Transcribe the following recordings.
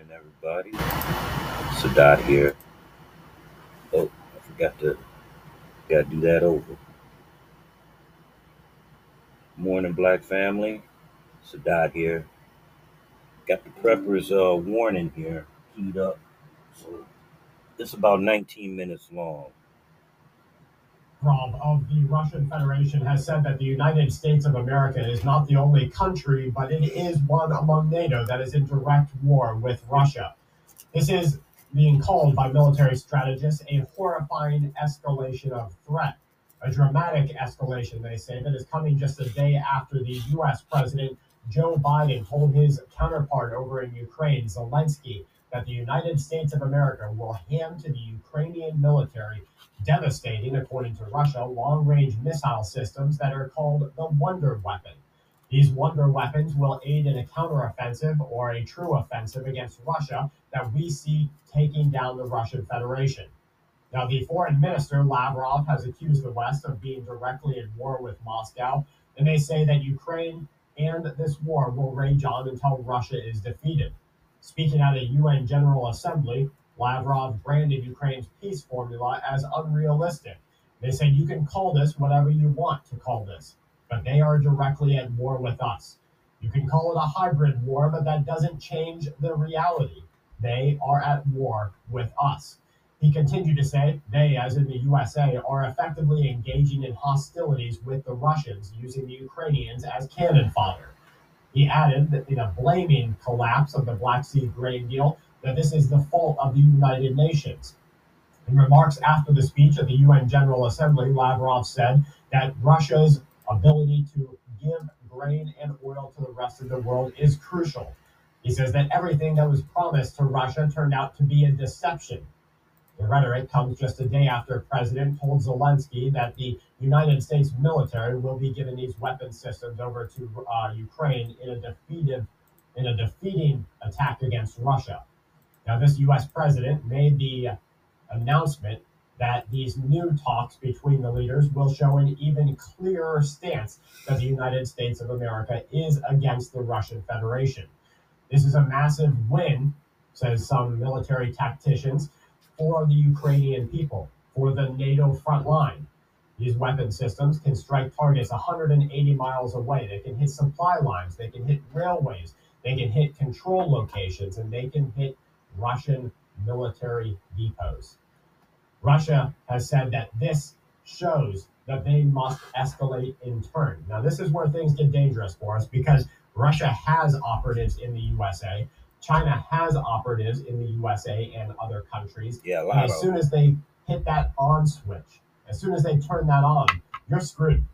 morning, everybody. Sadat here. Oh, I forgot to gotta do that over. Morning, Black family. Sadat here. Got the preppers uh, warning here, keyed up. So it's about 19 minutes long. Rob of the Russian Federation has said that the United States of America is not the only country, but it is one among NATO that is in direct war with Russia. This is being called by military strategists a horrifying escalation of threat. A dramatic escalation, they say, that is coming just a day after the U.S. President Joe Biden told his counterpart over in Ukraine, Zelensky, that the United States of America will hand to the Ukrainian military devastating, according to Russia, long range missile systems that are called the Wonder Weapon. These Wonder Weapons will aid in a counteroffensive or a true offensive against Russia that we see taking down the Russian Federation. Now, the foreign minister, Lavrov, has accused the West of being directly in war with Moscow, and they say that Ukraine and this war will rage on until Russia is defeated. Speaking at a UN General Assembly, Lavrov branded Ukraine's peace formula as unrealistic. They said you can call this whatever you want to call this, but they are directly at war with us. You can call it a hybrid war, but that doesn't change the reality. They are at war with us. He continued to say they, as in the USA, are effectively engaging in hostilities with the Russians, using the Ukrainians as cannon fodder. He added that in a blaming collapse of the Black Sea grain deal, that this is the fault of the United Nations. In remarks after the speech at the UN General Assembly, Lavrov said that Russia's ability to give grain and oil to the rest of the world is crucial. He says that everything that was promised to Russia turned out to be a deception. The rhetoric comes just a day after President told Zelensky that the United States military will be giving these weapon systems over to uh, Ukraine in a defeated, in a defeating attack against Russia. Now, this U.S. president made the announcement that these new talks between the leaders will show an even clearer stance that the United States of America is against the Russian Federation. This is a massive win, says some military tacticians, for the Ukrainian people, for the NATO front line. These weapon systems can strike targets 180 miles away. They can hit supply lines, they can hit railways, they can hit control locations, and they can hit Russian military depots. Russia has said that this shows that they must escalate in turn. Now, this is where things get dangerous for us because Russia has operatives in the USA. China has operatives in the USA and other countries. Yeah, And as soon as they hit that on switch, as soon as they turn that on, you're screwed.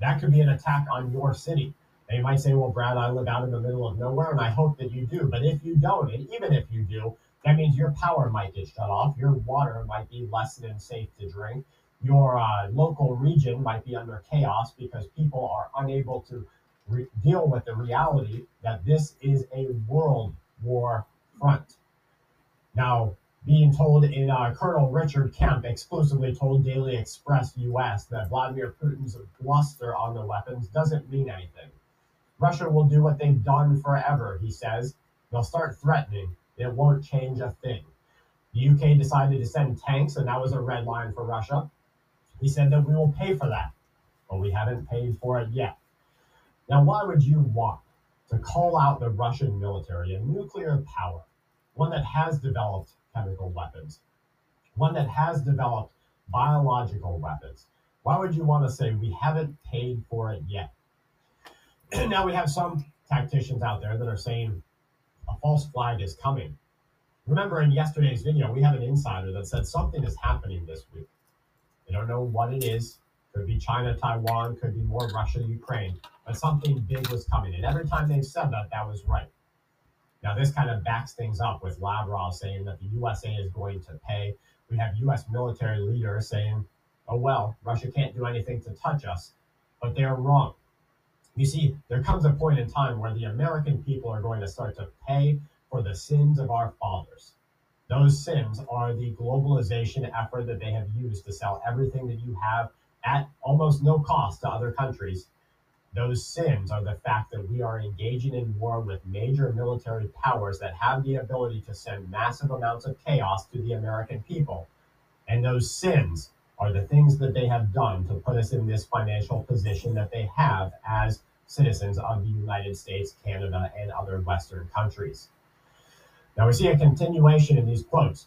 That could be an attack on your city. They might say, well, Brad, I live out in the middle of nowhere, and I hope that you do. But if you don't, and even if you do, that means your power might get shut off. Your water might be less than safe to drink. Your uh, local region might be under chaos because people are unable to re- deal with the reality that this is a world war front. Now, being told in uh, Colonel Richard Kemp exclusively told Daily Express US that Vladimir Putin's bluster on the weapons doesn't mean anything. Russia will do what they've done forever, he says. They'll start threatening. It won't change a thing. The UK decided to send tanks, and that was a red line for Russia. He said that we will pay for that, but we haven't paid for it yet. Now, why would you want to call out the Russian military, a nuclear power, one that has developed chemical weapons, one that has developed biological weapons? Why would you want to say we haven't paid for it yet? now we have some tacticians out there that are saying a false flag is coming. Remember in yesterday's video, we had an insider that said something is happening this week. They don't know what it is. Could be China, Taiwan, could be more Russia, Ukraine, but something big was coming. And every time they've said that, that was right. Now, this kind of backs things up with Lavrov saying that the USA is going to pay. We have US military leaders saying, oh, well, Russia can't do anything to touch us, but they're wrong. You see, there comes a point in time where the American people are going to start to pay for the sins of our fathers. Those sins are the globalization effort that they have used to sell everything that you have at almost no cost to other countries. Those sins are the fact that we are engaging in war with major military powers that have the ability to send massive amounts of chaos to the American people. And those sins are the things that they have done to put us in this financial position that they have as citizens of the United States, Canada, and other Western countries. Now we see a continuation in these quotes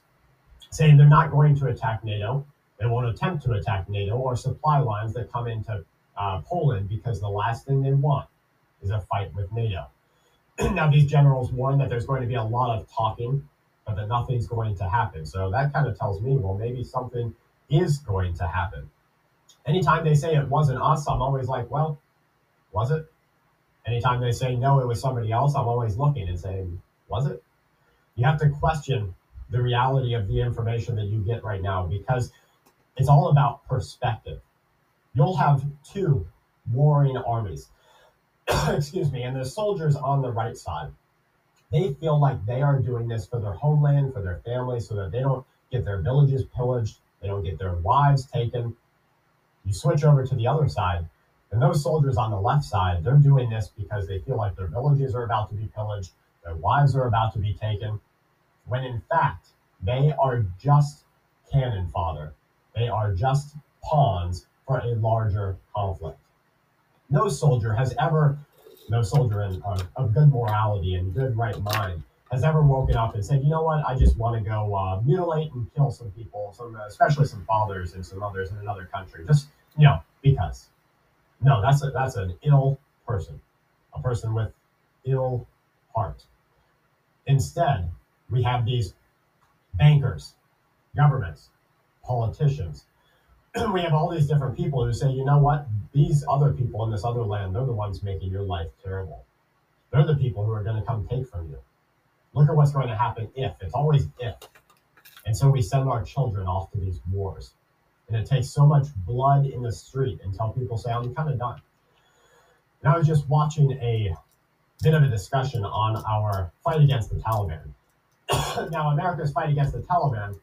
saying they're not going to attack NATO. They won't attempt to attack NATO or supply lines that come into uh, Poland because the last thing they want is a fight with NATO. now, these generals warn that there's going to be a lot of talking, but that nothing's going to happen. So that kind of tells me, well, maybe something is going to happen. Anytime they say it wasn't us, I'm always like, well, was it? Anytime they say no, it was somebody else, I'm always looking and saying, was it? You have to question the reality of the information that you get right now because it's all about perspective you'll have two warring armies. Excuse me, and the soldiers on the right side, they feel like they are doing this for their homeland, for their family, so that they don't get their villages pillaged, they don't get their wives taken. You switch over to the other side, and those soldiers on the left side, they're doing this because they feel like their villages are about to be pillaged, their wives are about to be taken, when in fact, they are just cannon fodder. They are just pawns for a larger conflict. No soldier has ever, no soldier in, uh, of good morality and good right mind has ever woken up and said, you know what, I just want to go uh, mutilate and kill some people, some especially some fathers and some others in another country, just you know because. No, that's a, that's an ill person, a person with ill heart. Instead, we have these bankers, governments, politicians, we have all these different people who say, you know what, these other people in this other land, they're the ones making your life terrible. They're the people who are going to come take from you. Look at what's going to happen if. It's always if. And so we send our children off to these wars. And it takes so much blood in the street until people say, I'm kind of done. And I was just watching a bit of a discussion on our fight against the Taliban. now, America's fight against the Taliban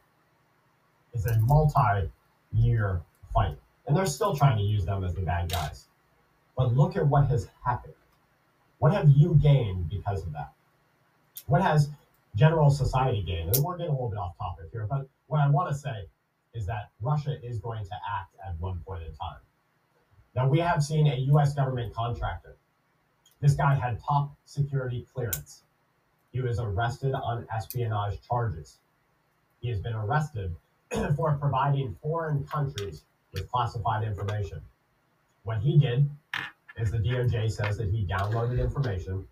is a multi year fight. And they're still trying to use them as the bad guys. But look at what has happened. What have you gained because of that? What has general society gained? And we're getting a little bit off topic here, but what I want to say is that Russia is going to act at one point in time. Now, we have seen a US government contractor. This guy had top security clearance. He was arrested on espionage charges. He has been arrested for providing foreign countries with classified information. What he did is the DOJ says that he downloaded information,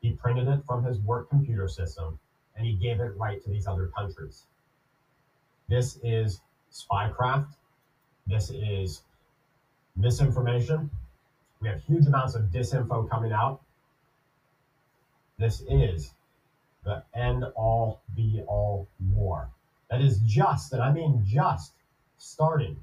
he printed it from his work computer system, and he gave it right to these other countries. This is spycraft. This is misinformation. We have huge amounts of disinfo coming out. This is the end all be all war that is just, and I mean just, starting.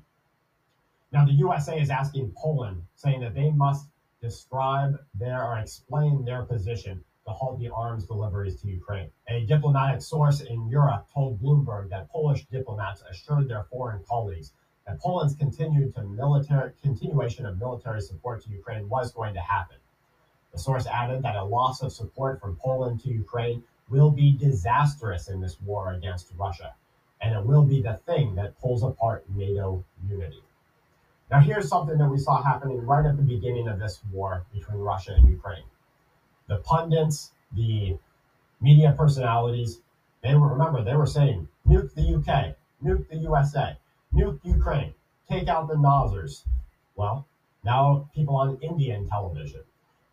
Now, the USA is asking Poland, saying that they must describe their or explain their position to halt the arms deliveries to Ukraine. A diplomatic source in Europe told Bloomberg that Polish diplomats assured their foreign colleagues that Poland's continued to military continuation of military support to Ukraine was going to happen. The source added that a loss of support from Poland to Ukraine will be disastrous in this war against Russia and it will be the thing that pulls apart NATO unity. Now, here's something that we saw happening right at the beginning of this war between Russia and Ukraine. The pundits, the media personalities, they were, remember, they were saying, nuke the UK, nuke the USA, nuke Ukraine, take out the Nazars. Well, now people on Indian television,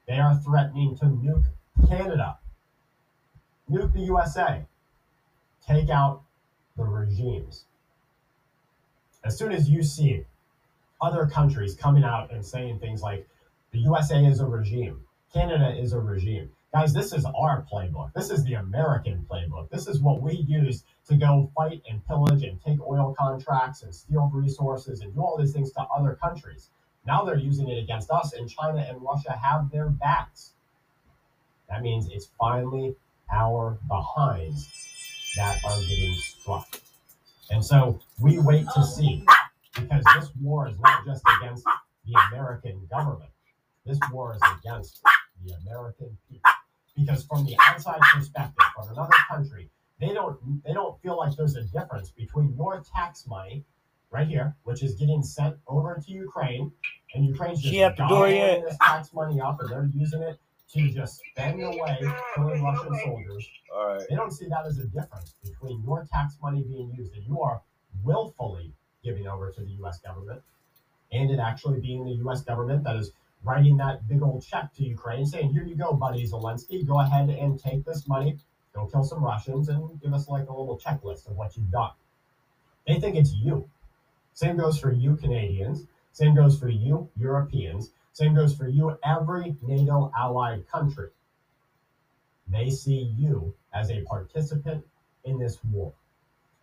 they are threatening to nuke Canada, nuke the USA, take out the regimes. As soon as you see other countries coming out and saying things like the USA is a regime, Canada is a regime. Guys, this is our playbook. This is the American playbook. This is what we use to go fight and pillage and take oil contracts and steal resources and do all these things to other countries. Now they're using it against us, and China and Russia have their backs. That means it's finally our behinds that are getting struck. And so we wait to see because this war is not just against the American government. this war is against the American people. Because from the outside perspective, from another country, they don't they don't feel like there's a difference between your tax money right here, which is getting sent over to Ukraine, and Ukraine's just gobbling this tax money up, and they're using it to just spend away killing Russian soldiers. All right. They don't see that as a difference between your tax money being used that you are willfully giving over to the U.S. government, and it actually being the U.S. government that is writing that big old check to Ukraine, saying, "Here you go, buddy Zelensky. Go ahead and take this money, go kill some Russians, and give us like a little checklist of what you've done." They think it's you. Same goes for you Canadians. Same goes for you Europeans. Same goes for you every NATO allied country. They see you as a participant in this war.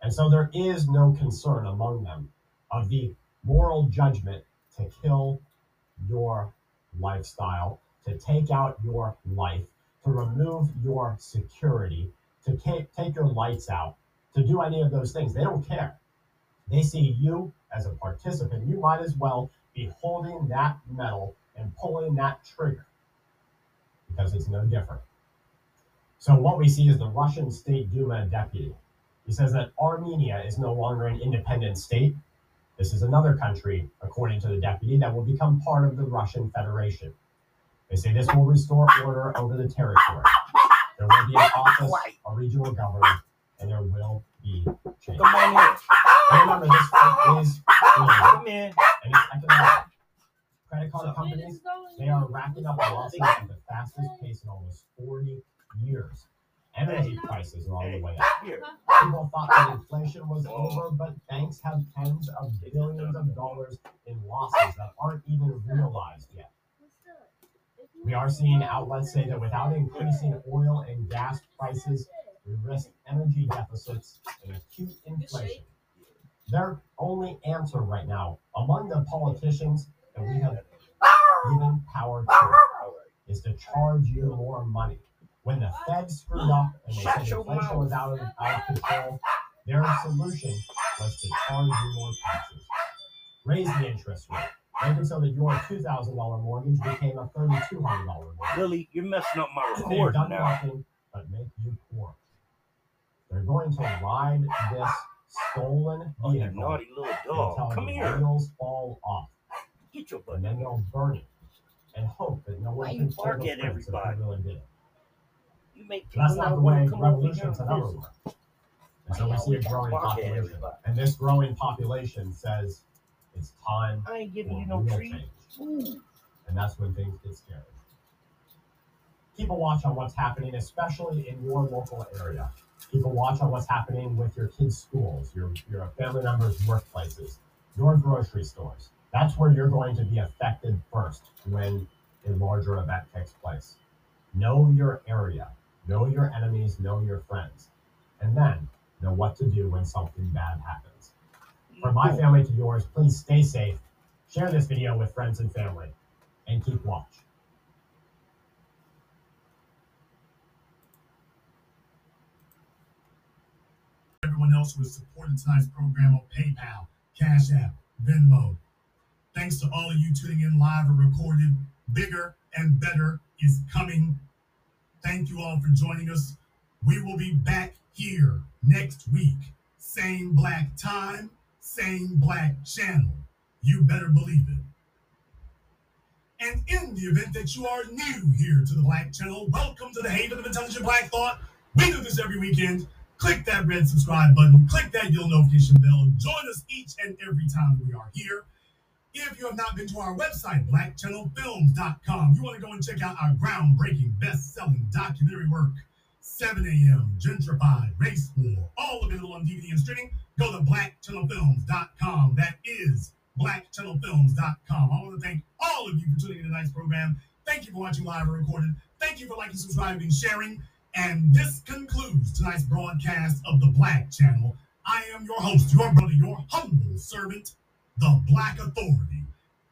And so there is no concern among them of the moral judgment to kill your lifestyle, to take out your life, to remove your security, to ta- take your lights out, to do any of those things. They don't care. They see you as a participant. You might as well be holding that metal and pulling that trigger because it's no different. So, what we see is the Russian State Duma deputy. He says that Armenia is no longer an independent state. This is another country, according to the deputy, that will become part of the Russian Federation. They say this will restore order over the territory. There will be an office, a regional government, and there will be change. Come on. And remember, this is Come in. And it's economic. Credit card companies, they are racking up losses at the fastest pace in almost 40 years. Energy prices are on the way up. Here. People thought that inflation was over, but banks have tens of billions of dollars in losses that aren't even realized yet. We are seeing outlets say that without increasing oil and gas prices, we risk energy deficits and acute inflation. Their only answer right now, among the politicians that we have given power to, is to charge you more money. When the Fed screwed up and they Shut said your inflation mouth. was out of, out of control, their solution was to charge you more taxes. Raise the interest rate. Make it so that your $2,000 mortgage became a $3,200 mortgage. Lily, you're messing up my They've recording done now. nothing but make you poor. They're going to ride this stolen Oh, you naughty little dog. Come here. wheels fall off. Get your butt. and then they'll burn it and hope that no one Why can bark the at everybody? really did it. You make that's not the way to come over here revolutions have ever worked. And so we see a growing population. And this growing population says it's time I ain't for giving you no treat. change. And that's when things get scary. Keep a watch on what's happening, especially in your local area. Keep a watch on what's happening with your kids' schools, your, your family members' workplaces, your grocery stores. That's where you're going to be affected first when a larger event takes place. Know your area, know your enemies, know your friends, and then know what to do when something bad happens. From my family to yours, please stay safe, share this video with friends and family, and keep watch. Everyone else who has supported tonight's program on PayPal, Cash App, Venmo. Thanks to all of you tuning in live or recorded. Bigger and better is coming. Thank you all for joining us. We will be back here next week. Same black time, same black channel. You better believe it. And in the event that you are new here to the Black Channel, welcome to the Haven of Intelligent Black Thought. We do this every weekend click that red subscribe button, click that yellow notification bell. Join us each and every time we are here. If you have not been to our website, blackchannelfilms.com, you want to go and check out our groundbreaking, best selling documentary work, 7 a.m., Gentrified, Race War, all available on DVD and streaming. Go to blackchannelfilms.com. That is blackchannelfilms.com. I want to thank all of you for tuning in to tonight's program. Thank you for watching live or recorded. Thank you for liking, subscribing, and sharing. And this concludes tonight's broadcast of the Black Channel. I am your host, your brother, your humble servant, the Black Authority.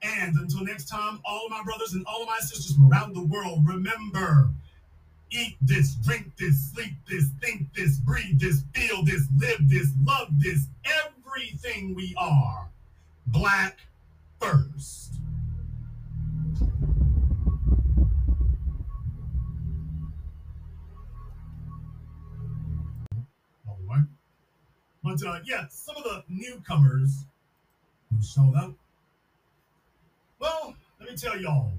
And until next time, all of my brothers and all of my sisters from around the world, remember eat this, drink this, sleep this, think this, breathe this, feel this, live this, love this, everything we are. Black first. Uh, yeah, some of the newcomers who showed up. Well, let me tell y'all,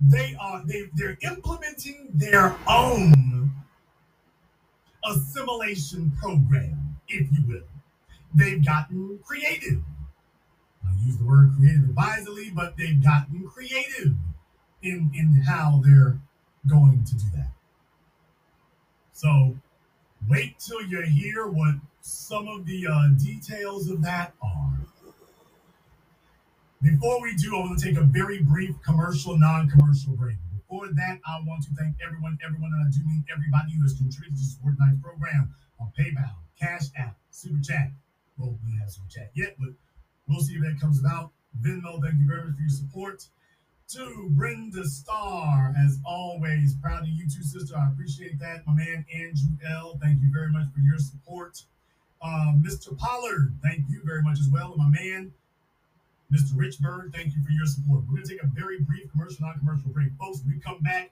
they are they they're implementing their own assimilation program, if you will. They've gotten creative. I use the word creative advisedly, but they've gotten creative in in how they're going to do that. So wait till you hear what some of the uh, details of that are. Before we do, I want to take a very brief commercial, non-commercial break. Before that, I want to thank everyone, everyone, and I do mean everybody who has contributed to support tonight's program on PayPal, Cash App, Super Chat. Well, we have Super Chat yet, but we'll see if that comes about. Venmo, thank you very much for your support. To Brenda Starr, as always, proud of you too, sister. I appreciate that. My man Andrew L, thank you very much for your support. Uh, Mr. Pollard, thank you very much as well. And my man, Mr. Richburg, thank you for your support. We're going to take a very brief commercial, non commercial break. Folks, we come back,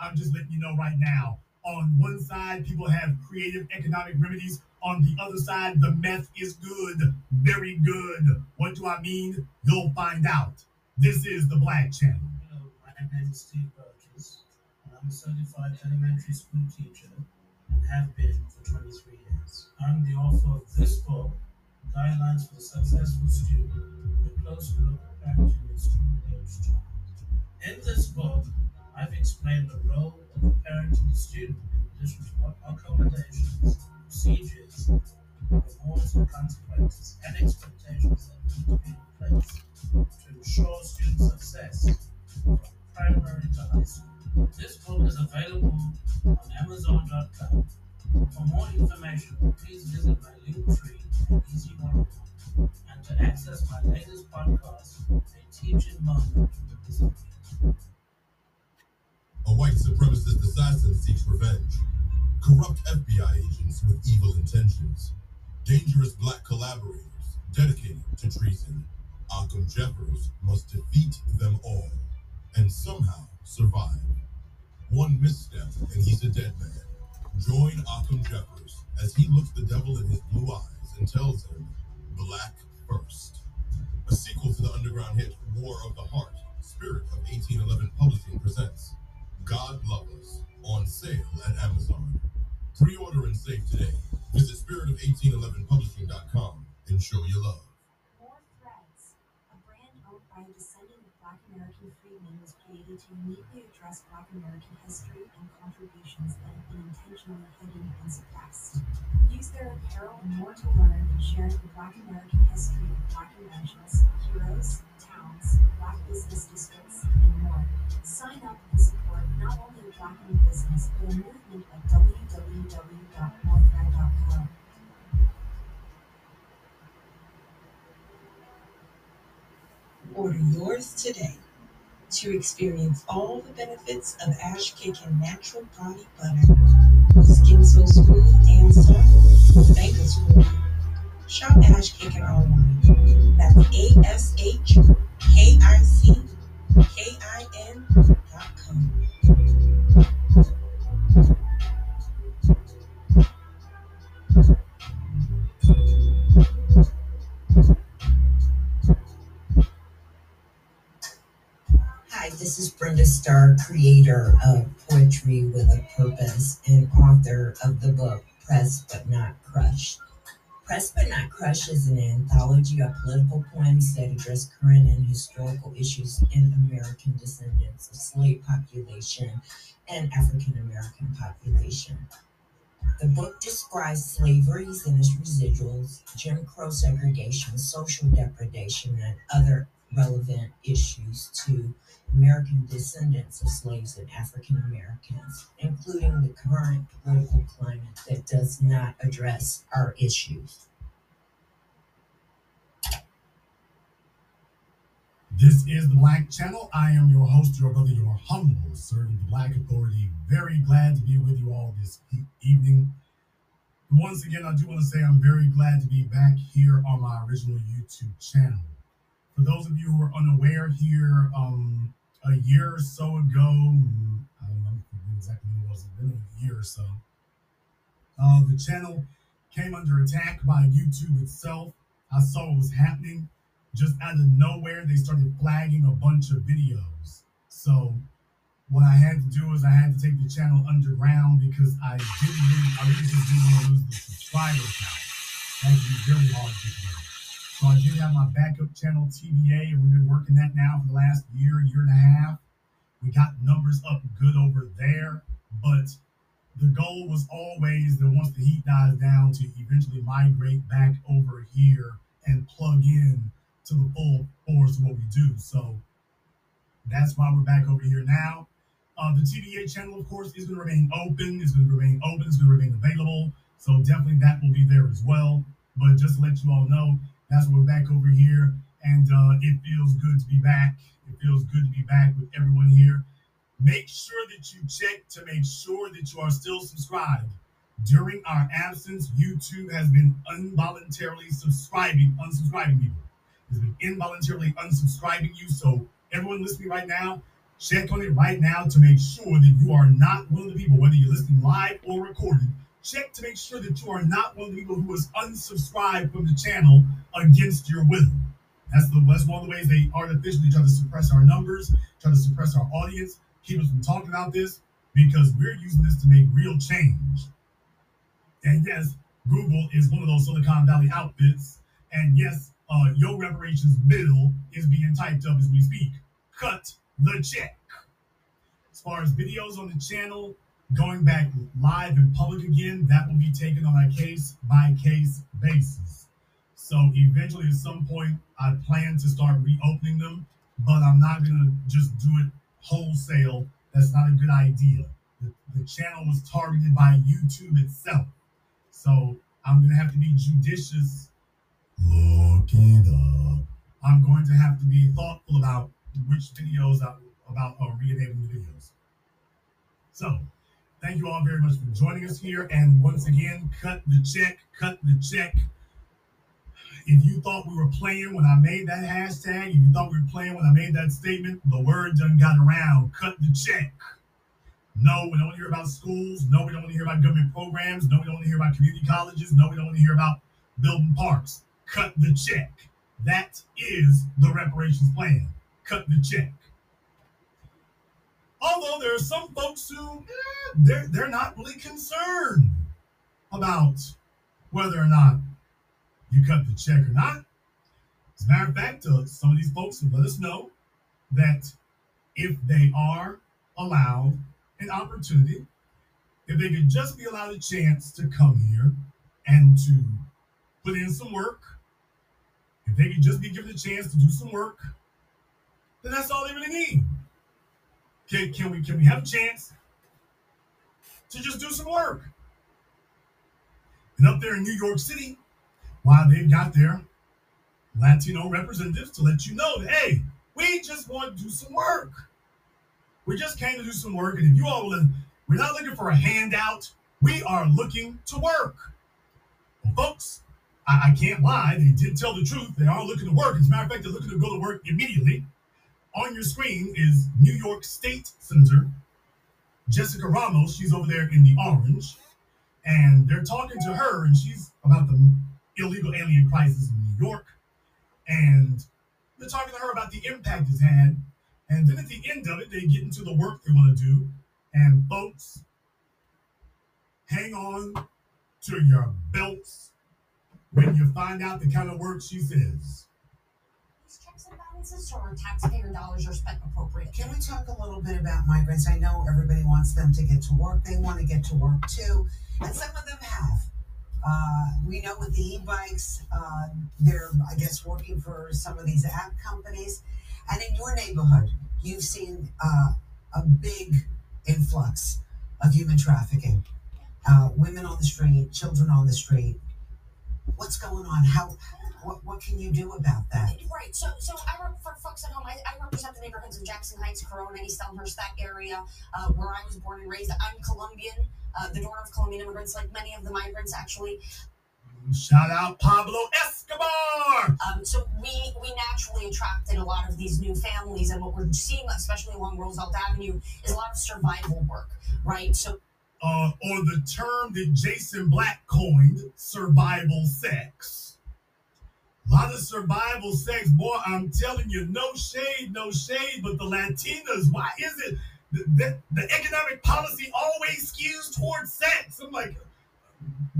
I'm just letting you know right now. On one side, people have creative economic remedies. On the other side, the meth is good, very good. What do I mean? You'll find out. This is the Black Channel. Hello, my name is Steve Burgess, and I'm a certified elementary school teacher and have been for 23 years. I'm the author of this book, Guidelines for the Successful Student, a close look at parenting a student-aged child. In this book, I've explained the role of the parent and the student in addition to accommodations, procedures, rewards and consequences, and expectations that need to be in place to ensure student success from primary to high school. This book is available on Amazon.com. For more information, please visit my link tree at Easy One and to access my latest podcast, A Teaching Moment, me. A white supremacist assassin seeks revenge. Corrupt FBI agents with evil intentions. Dangerous black collaborators dedicated to treason. Occam Jeffers must defeat them all and somehow survive. One misstep and he's a dead man. Join Occam Jeffers as he looks the devil in his blue eyes and tells him, Black first. A sequel to the underground hit War of the Heart, Spirit of 1811 Publishing presents God Love Us on sale at Amazon. Pre-order and save today. Visit spirit-of-1811publishing.com and show your love. More Threads, a brand owned by a descendant of Black American freedmen, was created to uniquely address Black American history and contributions that have been intentionally hidden and suppressed. Use their apparel and more to learn and share the Black American history of Black inventions, heroes, today to experience all the benefits of Ash Kickin' natural body butter. Skin so smooth and soft, thank us for it. Shop Ash online. That's A S H K I C K I N creator of Poetry with a Purpose and author of the book Pressed But Not Crushed. Pressed But Not Crushed is an anthology of political poems that address current and historical issues in American descendants of slave population and African American population. The book describes slaveries and its residuals, Jim Crow segregation, social depredation, and other relevant issues to American descendants of slaves and African Americans, including the current political climate that does not address our issues. This is the Black Channel. I am your host, your brother, your humble servant, the Black Authority. Very glad to be with you all this evening. Once again, I do want to say I'm very glad to be back here on my original YouTube channel. For those of you who are unaware here, um, a year or so ago, I don't know exactly when it was, been a year or so, uh, the channel came under attack by YouTube itself. I saw what was happening. Just out of nowhere, they started flagging a bunch of videos. So what I had to do is I had to take the channel underground because I didn't really, I really just didn't want to lose the subscriber count. That would be hard to of. So I did have my backup channel TBA, and we've been working that now for the last year, year and a half. We got numbers up good over there, but the goal was always that once the heat dies down to eventually migrate back over here and plug in to the full force of what we do. So that's why we're back over here now. Uh, the TBA channel, of course, is going to remain open. It's going to remain open. It's going to remain available. So definitely that will be there as well. But just to let you all know, that's why we're back over here, and uh, it feels good to be back. It feels good to be back with everyone here. Make sure that you check to make sure that you are still subscribed. During our absence, YouTube has been involuntarily subscribing, unsubscribing people. It's been involuntarily unsubscribing you. So everyone listening right now, check on it right now to make sure that you are not one of the people, whether you're listening live or recorded. Check to make sure that you are not one of the people who is unsubscribed from the channel against your will. That's the that's one of the ways they artificially try to suppress our numbers, try to suppress our audience, keep us from talking about this, because we're using this to make real change. And yes, Google is one of those Silicon Valley outfits. And yes, uh, your reparations bill is being typed up as we speak. Cut the check. As far as videos on the channel, going back live in public again, that will be taken on a case by case basis. So eventually, at some point, I plan to start reopening them, but I'm not going to just do it wholesale. That's not a good idea. The, the channel was targeted by YouTube itself. So I'm going to have to be judicious. Up. I'm going to have to be thoughtful about which videos I, about uh, re-enabling videos. So, thank you all very much for joining us here. And once again, cut the check, cut the check. If you thought we were playing when I made that hashtag, if you thought we were playing when I made that statement, the word done got around. Cut the check. No, we don't want to hear about schools. No, we don't want to hear about government programs. No, we don't want to hear about community colleges. No, we don't want to hear about building parks. Cut the check. That is the reparations plan. Cut the check. Although there are some folks who eh, they're they're not really concerned about whether or not you cut the check or not. As a matter of fact, uh, some of these folks have let us know that if they are allowed an opportunity, if they could just be allowed a chance to come here and to put in some work, if they could just be given a chance to do some work, then that's all they really need. Can, can we can we have a chance to just do some work? And up there in New York City, while they've got their Latino representatives to let you know that hey, we just want to do some work. We just came to do some work, and if you all will, we're not looking for a handout. We are looking to work. Well, folks, I, I can't lie. They did tell the truth. They are looking to work. As a matter of fact, they're looking to go to work immediately. On your screen is New York State Senator Jessica Ramos. She's over there in the orange. And they're talking to her, and she's about the illegal alien crisis in New York. And they're talking to her about the impact it's had. And then at the end of it, they get into the work they want to do. And folks, hang on to your belts when you find out the kind of work she says. These checks and balances so our taxpayer dollars are spent appropriately. Can we talk a little bit about migrants? I know everybody wants them to get to work. They want to get to work too, and some of them have. Uh, we know with the e-bikes, uh, they're I guess working for some of these app companies. And in your neighborhood, you've seen uh, a big influx of human trafficking. Uh, women on the street, children on the street. What's going on? How? What, what can you do about that? Right. So, so I rep- for folks at home, I, I represent the neighborhoods of Jackson Heights, Corona, East Elmhurst, that area, uh, where I was born and raised. I'm Colombian, uh, the daughter of Colombian immigrants, like many of the migrants, actually. Shout out Pablo Escobar. Um, so we we naturally attracted a lot of these new families, and what we're seeing, especially along Roosevelt Avenue, is a lot of survival work, right? So uh, or the term that Jason Black coined, survival sex. A lot of survival sex, boy, I'm telling you, no shade, no shade, but the Latinas, why is it that the, the economic policy always skews towards sex? I'm like,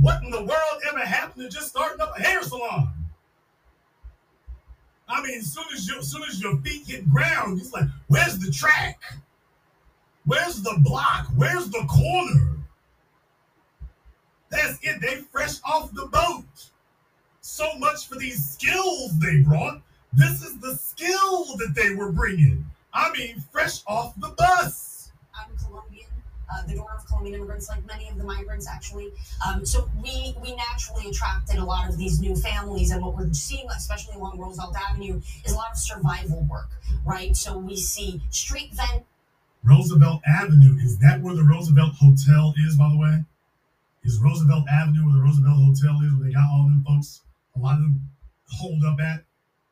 what in the world ever happened to just starting up a hair salon? I mean, as soon as you, as soon as your feet hit ground, it's like, where's the track? Where's the block? Where's the corner? That's it. They fresh off the boat. So much for these skills they brought. This is the skill that they were bringing. I mean, fresh off the bus. I'm Colombian, uh, the daughter of Colombian immigrants, like many of the migrants actually. Um, so we we naturally attracted a lot of these new families, and what we're seeing, especially along Roosevelt Avenue, is a lot of survival work, right? So we see street vent. Roosevelt Avenue, is that where the Roosevelt Hotel is, by the way? Is Roosevelt Avenue where the Roosevelt Hotel is, where they got all them folks, a lot of them hold up at?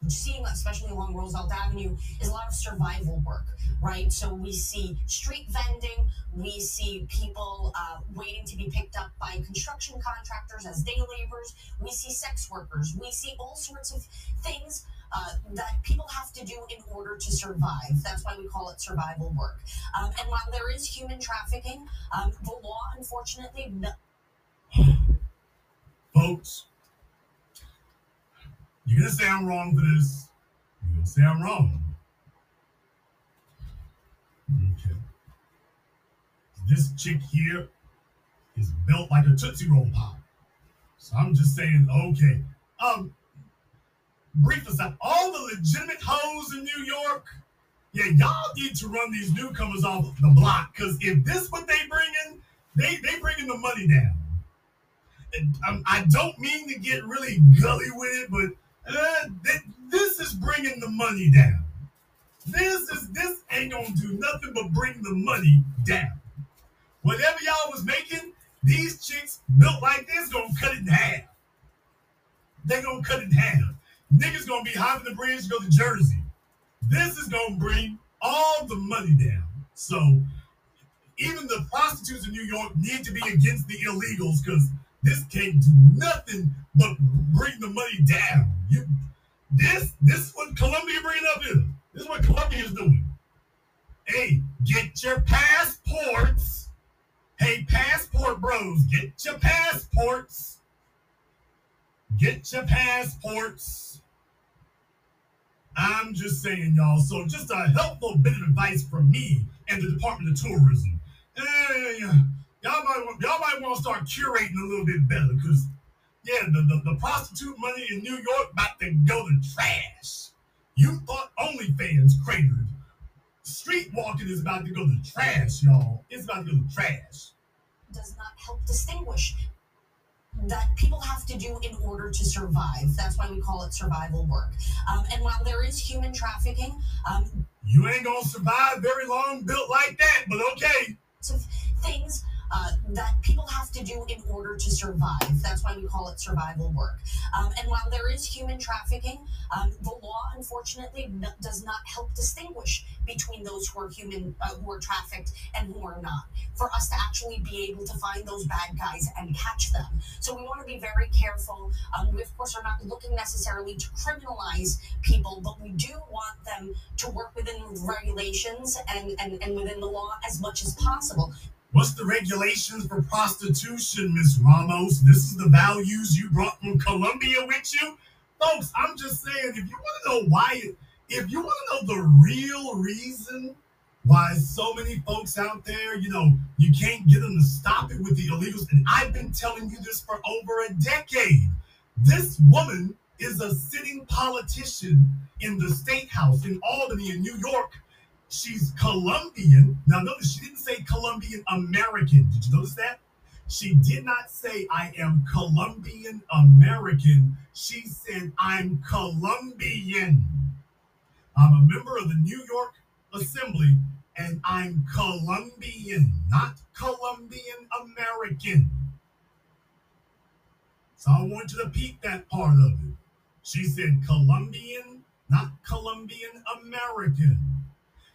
We seeing, especially along Roosevelt Avenue, is a lot of survival work, right? So we see street vending, we see people uh, waiting to be picked up by construction contractors as day laborers, we see sex workers, we see all sorts of things. Uh, that people have to do in order to survive. That's why we call it survival work. Um, and while there is human trafficking, um, the law, unfortunately, no- Folks, you're gonna say I'm wrong for this. You're gonna say I'm wrong. Okay. This chick here is built like a Tootsie Roll Pop. So I'm just saying, okay. Um, brief aside, all the legitimate hoes in New York, yeah, y'all need to run these newcomers off the block. Cause if this what they bringing, they they bringing the money down. And um, I don't mean to get really gully with it, but uh, th- this is bringing the money down. This is this ain't gonna do nothing but bring the money down. Whatever y'all was making, these chicks built like this gonna cut it in half. They gonna cut it in half. Niggas gonna be hopping the bridge to go to Jersey. This is gonna bring all the money down. So even the prostitutes in New York need to be against the illegals because this can't do nothing but bring the money down. You, this, this is what Colombia bringing up here. This is what Colombia is doing. Hey, get your passports. Hey, passport bros, get your passports. Get your passports. I'm just saying, y'all. So, just a helpful bit of advice from me and the Department of Tourism. Hey, y'all might want, y'all might want to start curating a little bit better, cause yeah, the, the, the prostitute money in New York about to go to trash. You thought OnlyFans cratered. Street walking is about to go to trash, y'all. It's about to go to trash. does not help distinguish that people have to do in order to survive. That's why we call it survival work. Um, and while there is human trafficking, um, You ain't gonna survive very long built like that, but okay. of things that people have to do in order to survive. That's why we call it survival work. Um, and while there is human trafficking, um, the law, unfortunately, n- does not help distinguish between those who are human, uh, who are trafficked, and who are not. For us to actually be able to find those bad guys and catch them. So we want to be very careful. Um, we, of course, are not looking necessarily to criminalize people, but we do want them to work within regulations and, and, and within the law as much as possible. What's the regulations for prostitution, Miss Ramos? This is the values you brought from Colombia with you? Folks, I'm just saying, if you want to know why, if you want to know the real reason why so many folks out there, you know, you can't get them to stop it with the illegals, and I've been telling you this for over a decade. This woman is a sitting politician in the state house in Albany, in New York. She's Colombian. Now, notice she didn't say Colombian American. Did you notice that? She did not say, I am Colombian American. She said, I'm Colombian. I'm a member of the New York Assembly, and I'm Colombian, not Colombian American. So I want you to peep that part of it. She said Colombian, not Colombian American.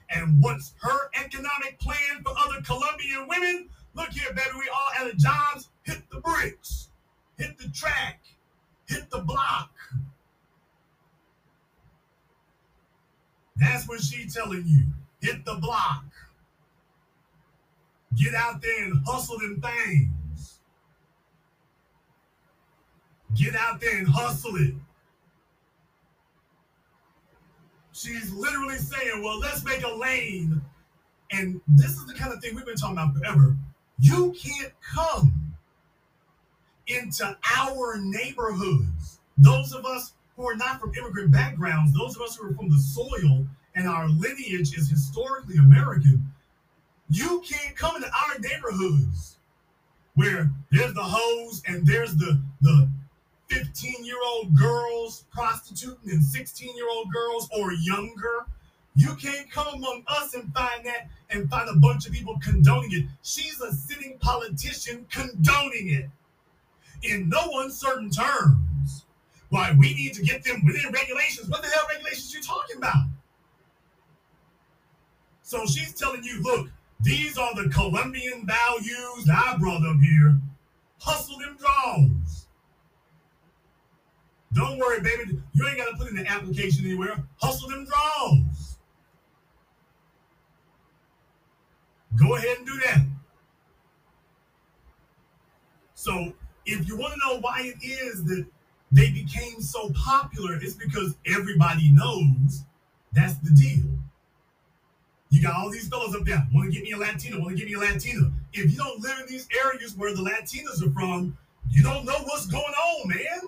And what's her economic plan for other Colombian women? Look here, baby, we all of jobs. Hit the bricks, hit the track, hit the block. That's what she's telling you. Hit the block. Get out there and hustle them things. Get out there and hustle it. She's literally saying, well, let's make a lane. And this is the kind of thing we've been talking about forever. You can't come into our neighborhoods. Those of us who are not from immigrant backgrounds, those of us who are from the soil and our lineage is historically American, you can't come into our neighborhoods where there's the hoes and there's the the 15 year old girls prostituting and 16 year old girls or younger. You can't come among us and find that and find a bunch of people condoning it. She's a sitting politician condoning it in no uncertain terms. Why we need to get them within regulations. What the hell regulations you talking about? So she's telling you, look, these are the Colombian values I brought up here. Hustle them draws. Don't worry, baby. You ain't got to put in the application anywhere. Hustle them draws. Go ahead and do that. So, if you want to know why it is that they became so popular, it's because everybody knows that's the deal. You got all these fellas up there, want to get me a Latina, want to get me a Latina. If you don't live in these areas where the Latinas are from, you don't know what's going on, man.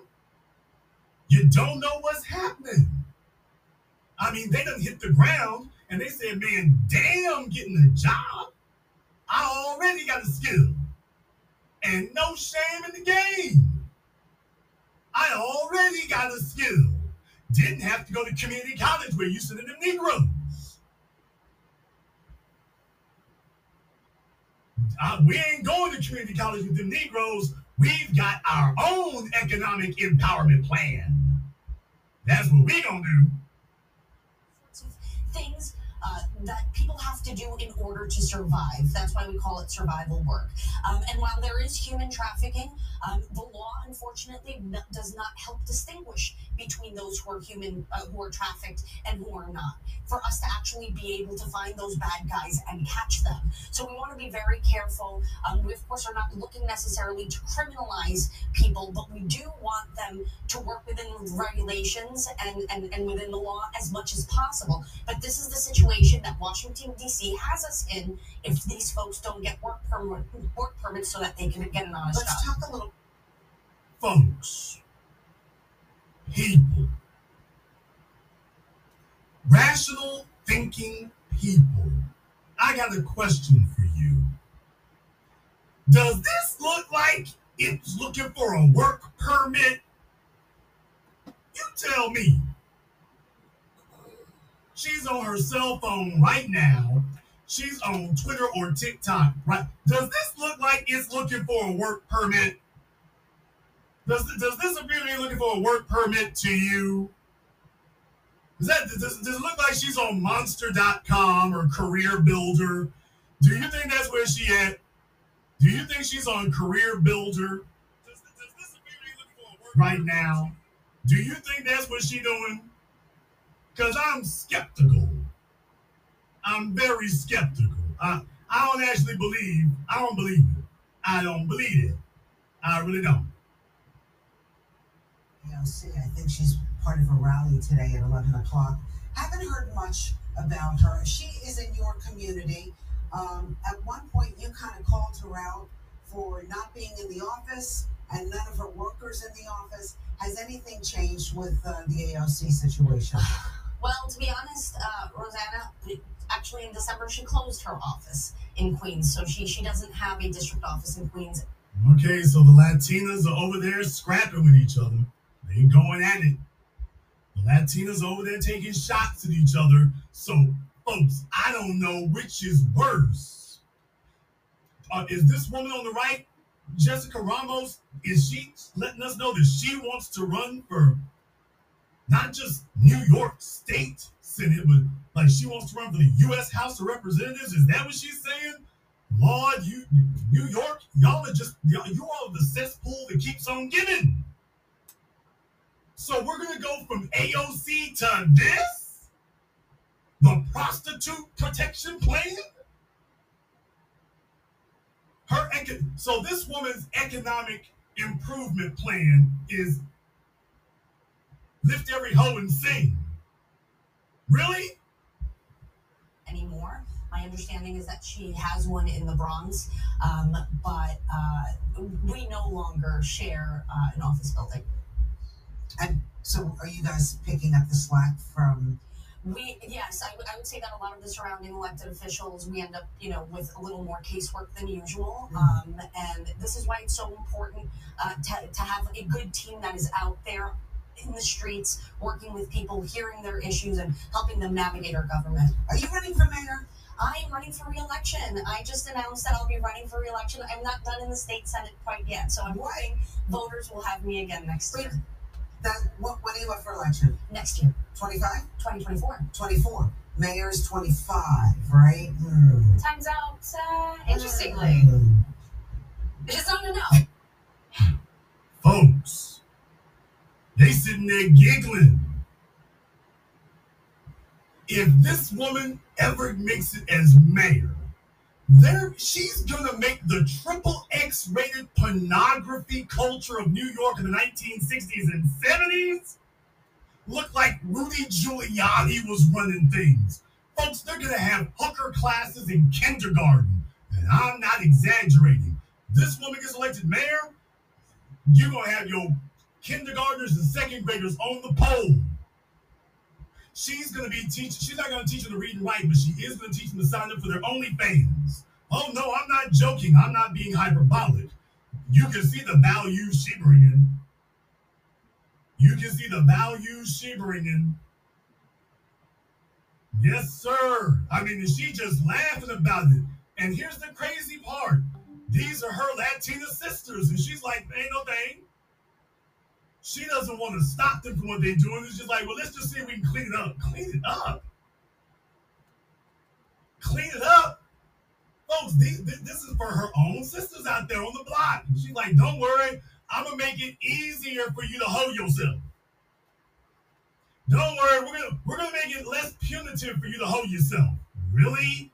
You don't know what's happening. I mean, they done hit the ground and they said, man, damn, getting a job. I already got a skill. And no shame in the game. I already got a skill. Didn't have to go to community college where you sending the Negroes. We ain't going to community college with them Negroes. We've got our own economic empowerment plan. That's what we're gonna do. sorts of things uh, that people have to do in order to survive. That's why we call it survival work. Um, and while there is human trafficking, um, the law unfortunately does not help distinguish between those who are human, uh, who are trafficked, and who are not. For us to actually be able to find those bad guys and catch them, so we want to be very careful. Um, we of course are not looking necessarily to criminalize people, but we do want them to work within regulations and, and, and within the law as much as possible. But this is the situation that Washington D.C. has us in if these folks don't get work permit work permits so that they can get an honest Let's job. talk a little. Folks, people, rational thinking people. I got a question for you. Does this look like it's looking for a work permit? You tell me. She's on her cell phone right now. She's on Twitter or TikTok, right? Does this look like it's looking for a work permit? Does, does this appear to be looking for a work permit to you? Does, that, does, does it look like she's on monster.com or CareerBuilder? Do you think that's where she at? Do you think she's on CareerBuilder? Does, does this appear to be looking for a work right now? Do you think that's what she doing? Because I'm skeptical. I'm very skeptical. I, I don't actually believe, I don't believe it. I don't believe it. I really don't. AOC, I think she's part of a rally today at 11 o'clock. Haven't heard much about her. She is in your community. Um, at one point, you kind of called her out for not being in the office and none of her workers in the office. Has anything changed with uh, the AOC situation? Well, to be honest, uh, Rosanna, actually in December she closed her office in Queens, so she she doesn't have a district office in Queens. Okay, so the Latinas are over there scrapping with each other. They going at it. The Latinas over there taking shots at each other. So, folks, I don't know which is worse. Uh, is this woman on the right, Jessica Ramos? Is she letting us know that she wants to run for not just New York State Senate, but like she wants to run for the U.S. House of Representatives? Is that what she's saying? Lord, you New York, y'all are just y'all, you all the cesspool that keeps on giving. So we're gonna go from AOC to this, the prostitute protection plan. Her eco- so this woman's economic improvement plan is lift every hoe and sing. Really? anymore. My understanding is that she has one in the Bronx, um, but uh, we no longer share uh, an office building. And so, are you guys picking up the slack from? We yes, I, would- I would say that a lot of the surrounding elected officials we end up you know with a little more casework than usual, um, and this is why it's so important uh, to to have a good team that is out there in the streets working with people, hearing their issues, and helping them navigate our government. Are you running for mayor? I am running for re-election. I just announced that I'll be running for re-election. I'm not done in the state senate quite yet, so I'm hoping voters will have me again next year. That what? When are you up for election? Next year, 25? 2024. 24. Mayor's 25, right? Hmm. Times out. Uh, interestingly, Hmm. it's not enough. Folks, they sitting there giggling. If this woman ever makes it as mayor, there she's gonna make the triple X rated pornography culture of New York in the 1960s and 70s look like Rudy Giuliani was running things. Folks, they're gonna have hooker classes in kindergarten. And I'm not exaggerating. This woman gets elected mayor, you're gonna have your kindergartners and second graders on the pole. She's gonna be teaching. She's not gonna teach them to read and write, but she is gonna teach them to sign up for their OnlyFans. Oh no, I'm not joking. I'm not being hyperbolic. You can see the value she bringing. You can see the value she bringing. Yes, sir. I mean, she just laughing about it. And here's the crazy part: these are her Latina sisters, and she's like, "Ain't no thing." She doesn't want to stop them from what they're doing. It's just like, well, let's just see if we can clean it up. Clean it up. Clean it up. Folks, these, this is for her own sisters out there on the block. She's like, don't worry, I'm going to make it easier for you to hoe yourself. Don't worry, we're gonna we're gonna make it less punitive for you to hoe yourself. Really?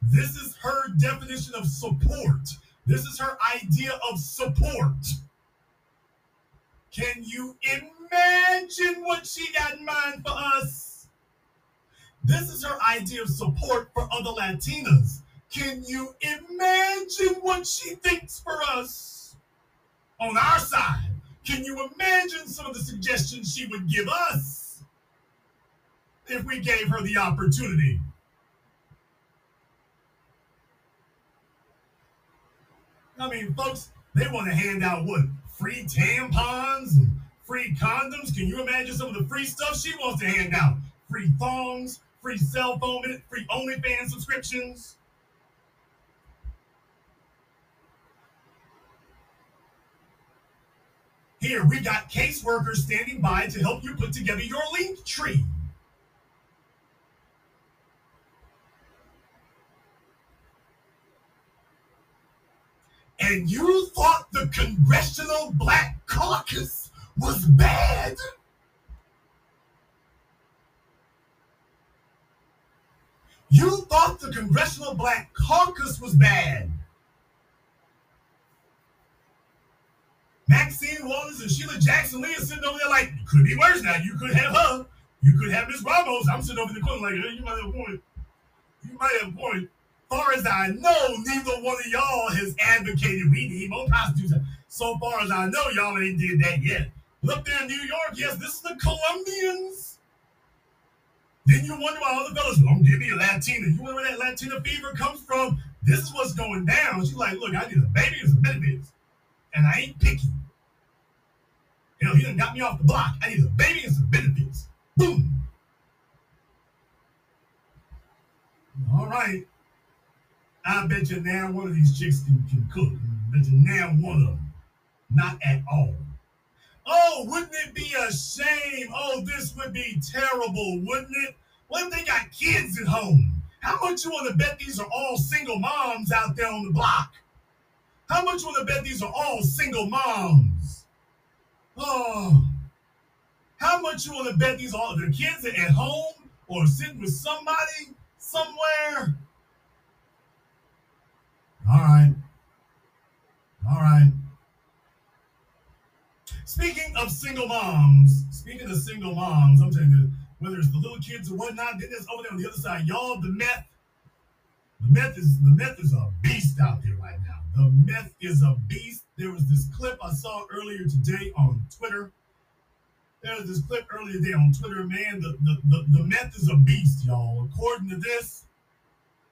This is her definition of support. This is her idea of support. Can you imagine what she got in mind for us? This is her idea of support for other Latinas. Can you imagine what she thinks for us? On our side, can you imagine some of the suggestions she would give us if we gave her the opportunity? I mean, folks, they want to hand out what? Free tampons and free condoms? Can you imagine some of the free stuff she wants to hand out? Free thongs, free cell phone free OnlyFans subscriptions. Here, we got caseworkers standing by to help you put together your Linktree. And you thought the Congressional Black Caucus was bad? You thought the Congressional Black Caucus was bad. Maxine Waters and Sheila Jackson Lee are sitting over there like, could be worse now. You could have her. You could have Miss Ramos. I'm sitting over in the corner like, hey, you might have a point. You might have a point. Far as I know, neither one of y'all has advocated we need more prostitutes. So far as I know, y'all ain't did that yet. But up there in New York, yes, this is the Colombians. Then you wonder why all the fellas don't give me a Latina. You wonder where that Latina fever comes from? This is what's going down. She's like, look, I need a baby and some benefits. And I ain't picky. Hell, he done got me off the block. I need a baby and some benefits. Boom. All right. I bet you now one of these chicks can, can cook. I bet you now one of them. Not at all. Oh, wouldn't it be a shame? Oh, this would be terrible, wouldn't it? What if they got kids at home? How much you want to bet these are all single moms out there on the block? How much you want to bet these are all single moms? Oh, how much you want to bet these are all their kids are at home or sitting with somebody somewhere? All right. All right. Speaking of single moms, speaking of single moms, I'm telling you, whether it's the little kids or whatnot, then there's over there on the other side, y'all, the meth. The meth is the meth is a beast out there right now. The meth is a beast. There was this clip I saw earlier today on Twitter. There was this clip earlier today on Twitter, man. The, the, the, the meth is a beast, y'all. According to this,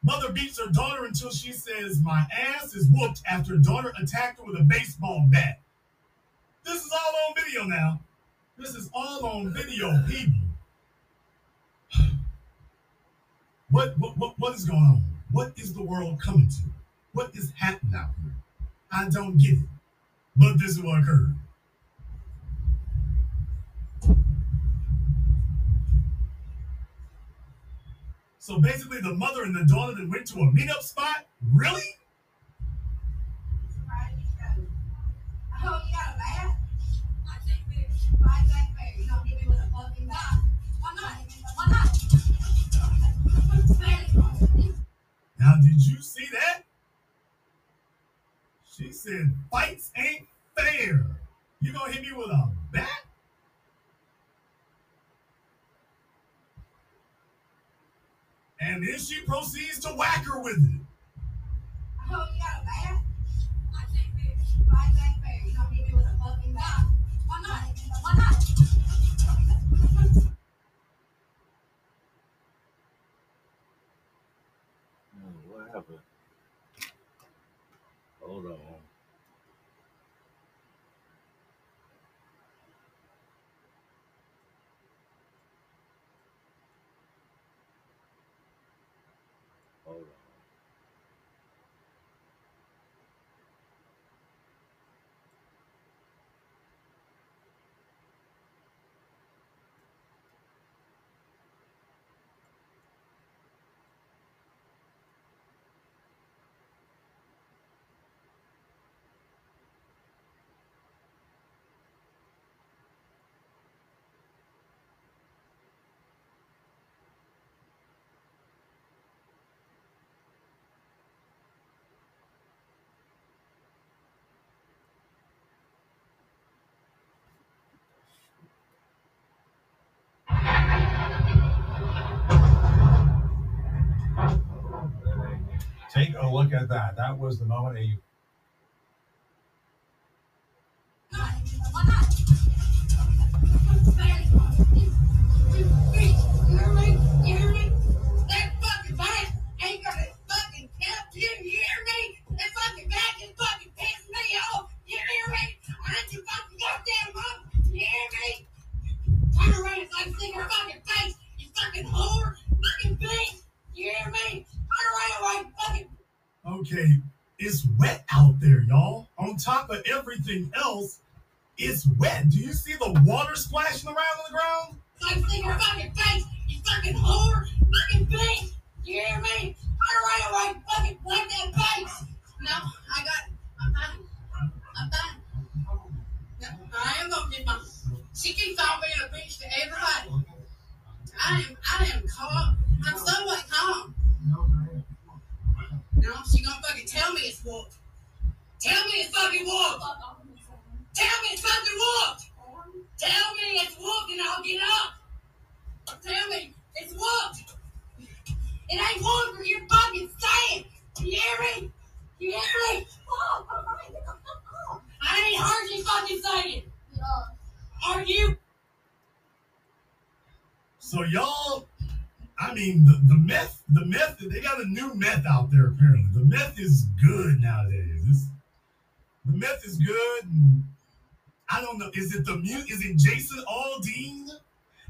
mother beats her daughter until she says, My ass is whooped after daughter attacked her with a baseball bat. This is all on video now. This is all on video, people. What, what, what, what is going on? What is the world coming to? What is happening out here? I don't get it. But this is what occurred. So basically, the mother and the daughter that went to a meetup spot? Really? Now, did you see that? She said, fights ain't fair. You gonna hit me with a bat? And then she proceeds to whack her with it. Oh, you got a bat? I think fair. Why fair? You don't hit me with a fucking bat. Why not? Why not? Hmm, What happened? Hold on. Hold on. Take a look at that. That was the moment it's wet. Do you see the water splashing around on the ground? fucking face. You fucking whore. Fucking bitch. You hear me? Turn around and like fucking wipe that face. No, I got. I'm fine. I'm fine. No, I am gonna get my. She keeps on being a bitch to everybody. I am. I am calm. I'm somewhat calm. No, she gonna fucking tell me it's whooped. Tell me it's fucking whooped. Tell me it's fucking whooped. Tell me it's whooped and I'll get up. Tell me it's whooped. It ain't whooped for your fucking saying. You hear me? You hear me? I ain't heard you fucking say. Are you? So y'all, I mean, the, the meth, the meth, they got a new meth out there apparently. The meth is good nowadays. It's, the meth is good. and I don't know. Is it the mute? Is it Jason Aldean?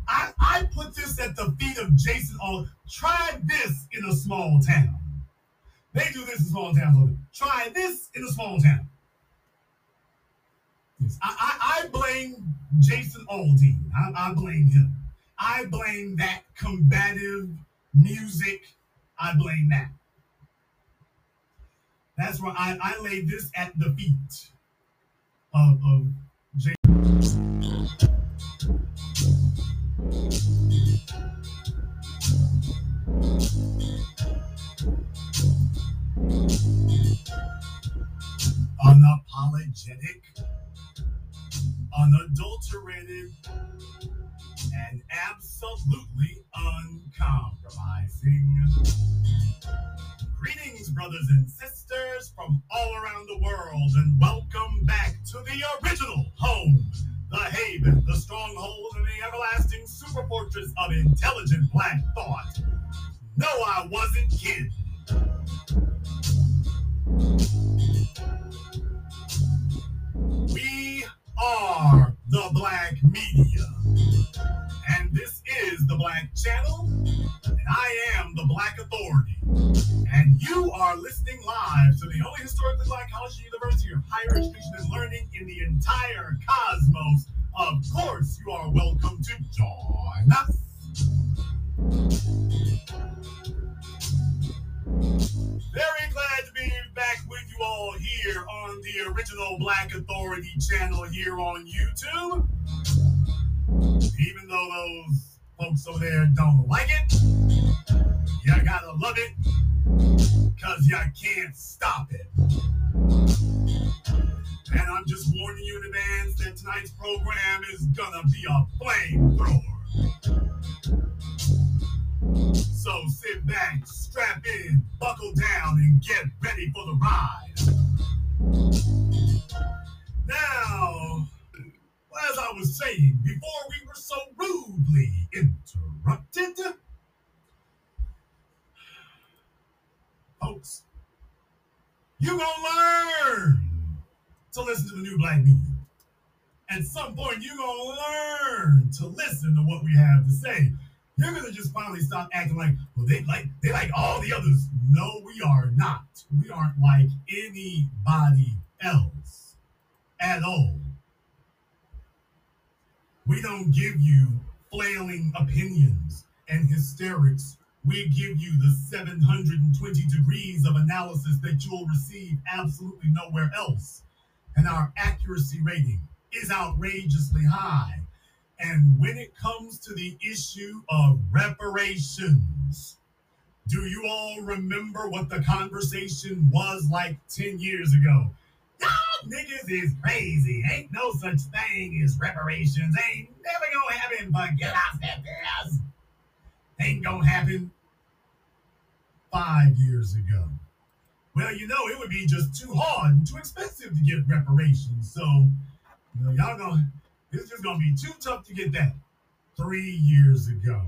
I, I put this at the feet of Jason Aldean. Try this in a small town. They do this in small towns. all the- Try this in a small town. I, I, blame Jason Aldean. I, I blame him. I blame that combative music I blame that. That's where I, I lay this at the feet of, of J. Unapologetic, unadulterated, and absolutely uncompromising. Greetings, brothers and sisters from all around the world, and welcome back to the original home, the haven, the stronghold, and the everlasting super fortress of intelligent black thought. No, I wasn't kidding. We are the Black Media. And this is the Black Channel, and I am the Black Authority. And you are listening live to the only historically black college and university of higher education and learning in the entire cosmos. Of course, you are welcome to join us. Very glad to be back with you all here on the original Black Authority channel here on YouTube. Even though those folks over there don't like it, you gotta love it because you can't stop it. And I'm just warning you in advance that tonight's program is gonna be a flamethrower. So sit back, strap in, buckle down, and get ready for the ride. Now, as I was saying, before we were so rudely interrupted, folks, you're gonna learn to listen to the new black media. At some point, you're gonna learn to listen to what we have to say. You're gonna just finally stop acting like, well, they like they like all the others. No, we are not. We aren't like anybody else at all. We don't give you flailing opinions and hysterics. We give you the 720 degrees of analysis that you'll receive absolutely nowhere else. And our accuracy rating is outrageously high. And when it comes to the issue of reparations, do you all remember what the conversation was like 10 years ago? Y'all niggas is crazy. Ain't no such thing as reparations. Ain't never gonna happen, but get off that ass. Ain't gonna happen five years ago. Well, you know, it would be just too hard and too expensive to get reparations. So, you know, y'all gonna, it's just gonna be too tough to get that three years ago.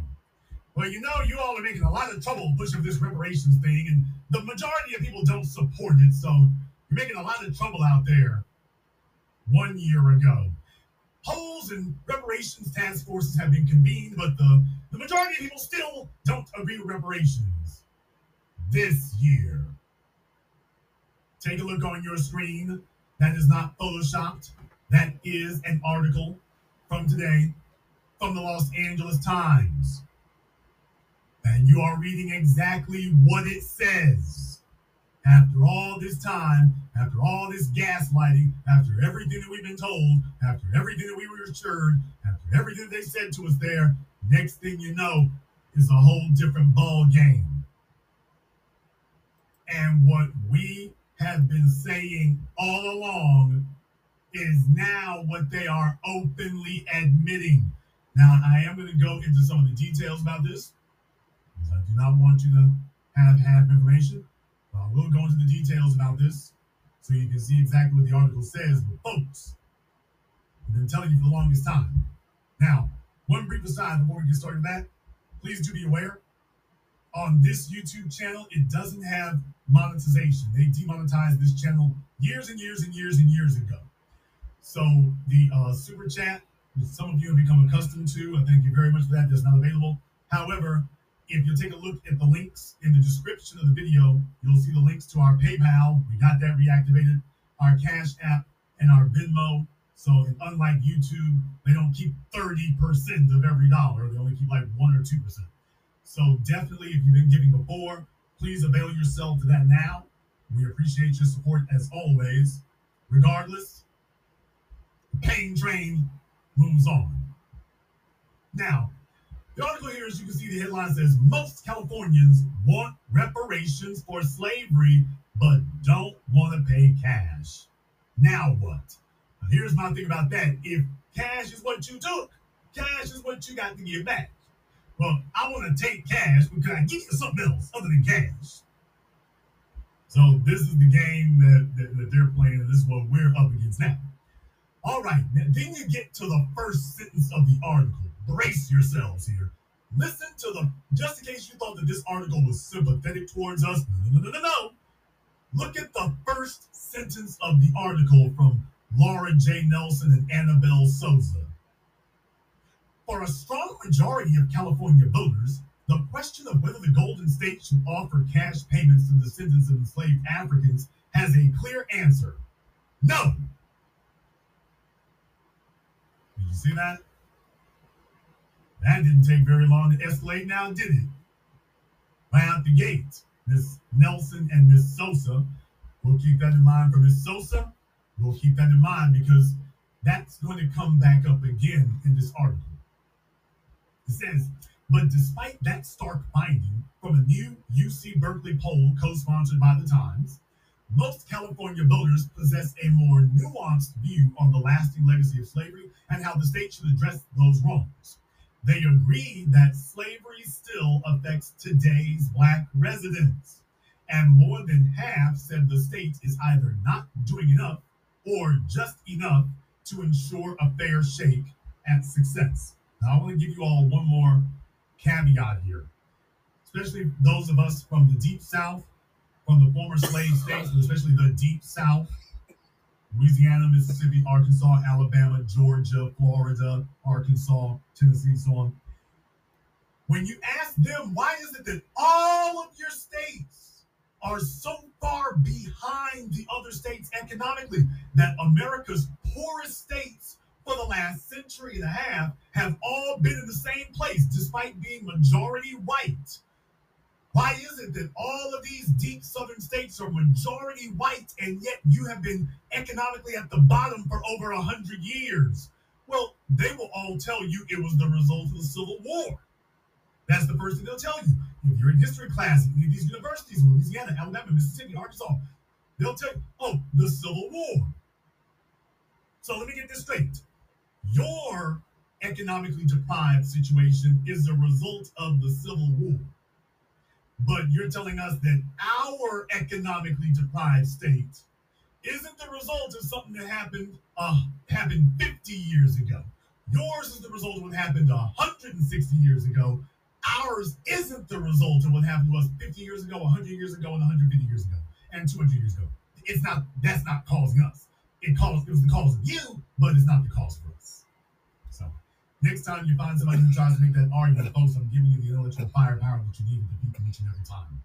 Well, you know, you all are making a lot of trouble pushing this reparations thing, and the majority of people don't support it. So you're making a lot of trouble out there. One year ago, polls and reparations task forces have been convened, but the, the majority of people still don't agree with reparations. This year, take a look on your screen. That is not photoshopped. That is an article from today from the Los Angeles Times. And you are reading exactly what it says. After all this time, after all this gaslighting, after everything that we've been told, after everything that we were assured, after everything they said to us there, next thing you know is a whole different ball game. And what we have been saying all along is now what they are openly admitting. Now, I am going to go into some of the details about this because I do not want you to have half information. Will go into the details about this so you can see exactly what the article says. But, folks, I've been telling you for the longest time. Now, one brief aside before we get started that, please do be aware on this YouTube channel, it doesn't have monetization. They demonetized this channel years and years and years and years ago. So the uh, super chat, some of you have become accustomed to, I thank you very much for that. That's not available. However, if you take a look at the links in the description of the video, you'll see the links to our PayPal. We got that reactivated, our Cash App, and our Venmo. So unlike YouTube, they don't keep 30% of every dollar. They only keep like 1 or 2%. So definitely, if you've been giving before, Please avail yourself to that now. We appreciate your support as always. Regardless, pain train moves on. Now, the article here, as you can see, the headline says most Californians want reparations for slavery, but don't want to pay cash. Now what? Now, here's my thing about that. If cash is what you took, cash is what you got to give back. Well, I want to take cash because I give you something else other than cash. So this is the game that, that, that they're playing, and this is what we're up against now. All right, now then you get to the first sentence of the article. Brace yourselves here. Listen to the, just in case you thought that this article was sympathetic towards us. No, no, no, no, no. Look at the first sentence of the article from Laura J. Nelson and Anabel Sosa. For a strong majority of California voters, the question of whether the Golden State should offer cash payments to descendants of enslaved Africans has a clear answer no. You see that? That didn't take very long to escalate now, did it? Right out the gate. Miss Nelson and Miss Sosa. We'll keep that in mind for Miss Sosa. We'll keep that in mind because that's going to come back up again in this article. It says, but despite that stark finding from a new UC Berkeley poll co sponsored by the Times, most California voters possess a more nuanced view on the lasting legacy of slavery and how the state should address those wrongs. They agree that slavery still affects today's black residents, and more than half said the state is either not doing enough or just enough to ensure a fair shake at success. Now, I want to give you all one more caveat here, especially those of us from the deep south, from the former slave states, especially the deep south Louisiana, Mississippi, Arkansas, Alabama, Georgia, Florida, Arkansas, Tennessee, so on. When you ask them, why is it that all of your states are so far behind the other states economically that America's poorest states for the last century and a half have all been in the same place despite being majority white? Why is it that all of these deep southern states are majority white and yet you have been economically at the bottom for over a hundred years? Well, they will all tell you it was the result of the Civil War. That's the first thing they'll tell you. If you're in history class any of these universities, Louisiana, Alabama, Mississippi, Arkansas, they'll tell you, oh, the Civil War. So let me get this straight. Your economically deprived situation is the result of the Civil War. But you're telling us that our economically deprived state isn't the result of something that happened uh, happened 50 years ago. Yours is the result of what happened 160 years ago. Ours isn't the result of what happened to us 50 years ago, 100 years ago, and 150 years ago, and 200 years ago. It's not. That's not causing us. It caused. It was the cause of you, but it's not the cause for us. Next time you find somebody who tries to make that argument, folks, I'm giving you the intellectual firepower that you need to defeat them each and every time.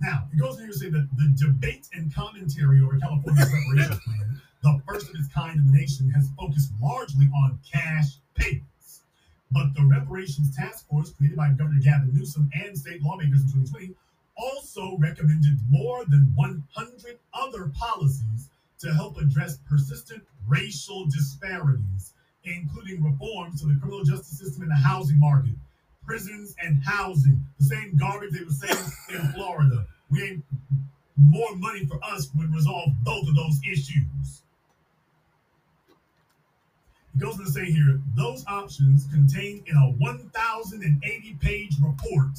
Now, it goes on to say that the debate and commentary over California's reparations plan, the first of its kind in the nation, has focused largely on cash payments. But the reparations task force created by Governor Gavin Newsom and state lawmakers in 2020 also recommended more than 100 other policies to help address persistent racial disparities, including reforms to the criminal justice system and the housing market, prisons and housing, the same garbage they were saying in Florida. We ain't more money for us would resolve both of those issues. It goes on to say here, those options contained in a 1,080 page report.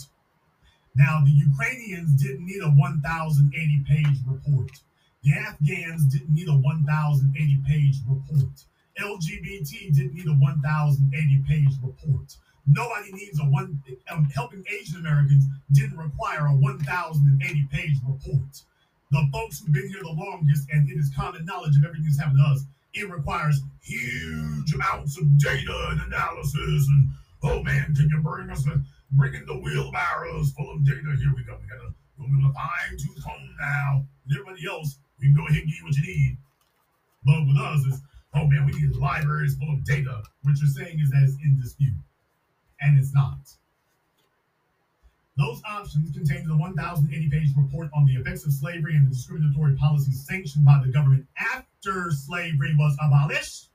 Now, the Ukrainians didn't need a 1,080 page report. The Afghans didn't need a 1,080 page report. LGBT didn't need a 1,080 page report. Nobody needs a one. Um, helping Asian Americans didn't require a 1,080 page report. The folks who've been here the longest, and it is common knowledge of everything that's happened to us, it requires huge amounts of data and analysis. And oh man, can you bring us a bring in the wheelbarrows full of data? Here we go. We gotta go with a fine tooth comb now. And everybody else, we can go ahead and get what you need. But with us, it's oh man, we need libraries full of data. What you're saying is that it's in dispute, and it's not. Those options contained in the 1,080 page report on the effects of slavery and the discriminatory policies sanctioned by the government after slavery was abolished.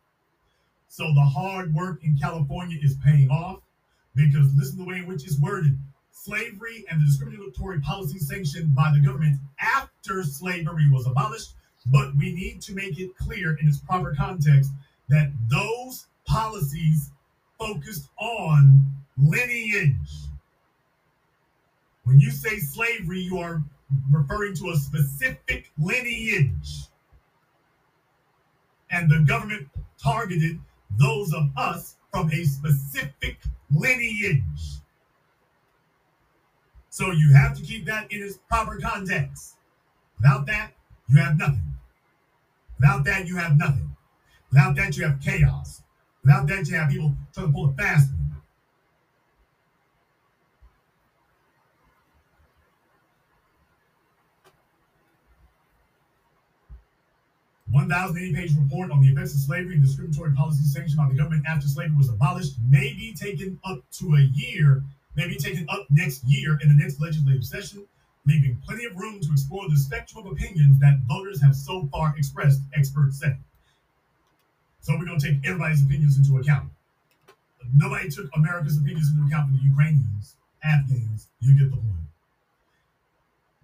So the hard work in California is paying off because listen to the way in which it's worded. Slavery and the discriminatory policies sanctioned by the government after slavery was abolished, but we need to make it clear in its proper context that those policies focused on lineage. When you say slavery, you are referring to a specific lineage. And the government targeted those of us from a specific lineage. So you have to keep that in its proper context. Without that, you have nothing. Without that, you have nothing. Without that, you have chaos. Without that, you have people trying to pull a fast one. 1,080 page report on the effects of slavery and discriminatory policies sanctioned by the government after slavery was abolished may be taken up to a year, may be taken up next year in the next legislative session, leaving plenty of room to explore the spectrum of opinions that voters have so far expressed, experts say. So we're going to take everybody's opinions into account. Nobody took America's opinions into account for the Ukrainians, Afghans. You get the point.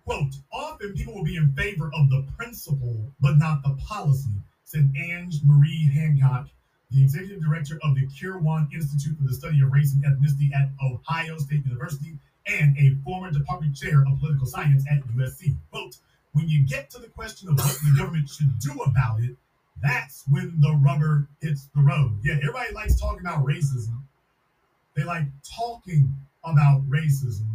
Quote, often people will be in favor of the principle, but not the policy, said Ange Marie Hancock, the executive director of the Kirwan Institute for the Study of Race and Ethnicity at Ohio State University and a former department chair of political science at USC. Quote, when you get to the question of what the government should do about it, that's when the rubber hits the road. Yeah, everybody likes talking about racism. They like talking about racism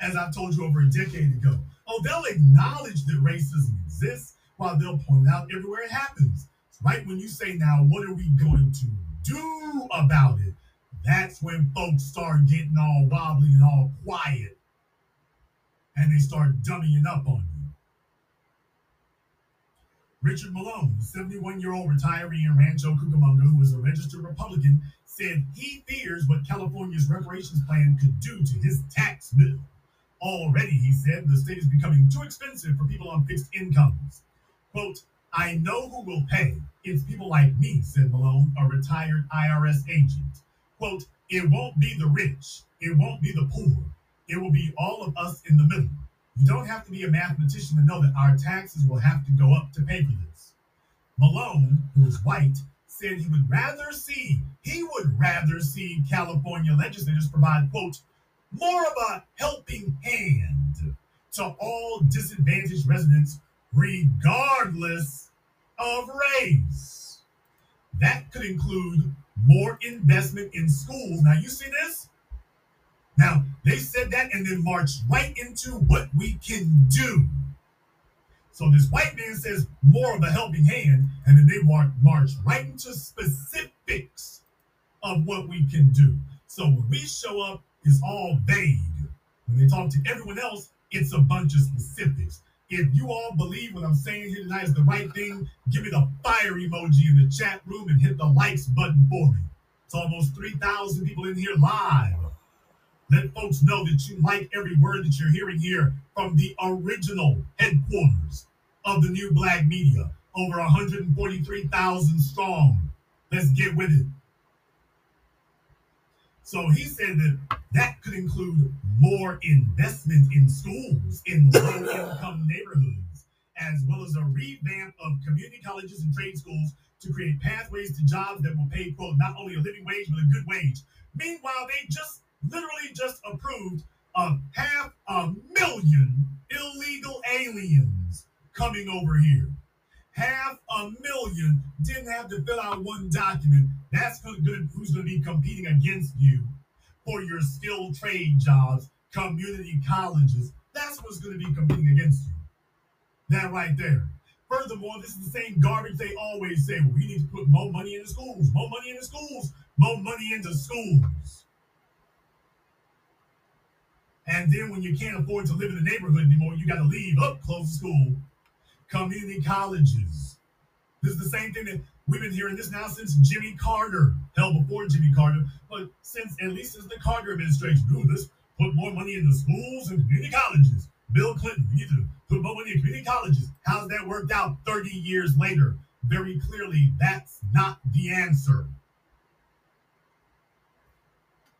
as I told you over a decade ago. Oh, they'll acknowledge that racism exists while they'll point out everywhere it happens. Right when you say, now, what are we going to do about it? That's when folks start getting all wobbly and all quiet and they start dummying up on you. Richard Malone, 71 year old retiree in Rancho Cucamonga, who is a registered Republican, said he fears what California's reparations plan could do to his tax bill. Already, he said, the state is becoming too expensive for people on fixed incomes. Quote, I know who will pay. It's people like me, said Malone, a retired IRS agent. Quote, it won't be the rich. It won't be the poor. It will be all of us in the middle. You don't have to be a mathematician to know that our taxes will have to go up to pay for this. Malone, who is white, said he would rather see, he would rather see California legislators provide, quote, more of a helping hand to all disadvantaged residents, regardless of race. That could include more investment in schools. Now, you see this? Now, they said that and then marched right into what we can do. So this white man says more of a helping hand, and then they march, march right into specifics of what we can do. So when we show up it's all vague. When they talk to everyone else, it's a bunch of specifics. If you all believe what I'm saying here tonight is the right thing, give me the fire emoji in the chat room and hit the likes button for me. It's almost 3,000 people in here live. Let folks know that you like every word that you're hearing here from the original headquarters of the new black media. Over 143,000 strong. Let's get with it. So he said that that could include more investment in schools in low income neighborhoods, as well as a revamp of community colleges and trade schools to create pathways to jobs that will pay, quote, not only a living wage, but a good wage. Meanwhile, they just literally just approved of half a million illegal aliens coming over here half a million didn't have to fill out one document. That's who's going to be competing against you for your skilled trade jobs, community colleges. That's what's going to be competing against you. That right there. Furthermore, this is the same garbage they always say. We need to put more money into schools, more money into schools, more money into schools. And then when you can't afford to live in the neighborhood anymore, you got to leave. Up, close the school community colleges. This is the same thing that We've been hearing this now since Jimmy Carter. Hell, before Jimmy Carter, but since at least since the Carter administration. Ooh, let's put more money in the schools and community colleges. Bill Clinton, we need to put more money in community colleges. How's that worked out 30 years later? Very clearly, that's not the answer.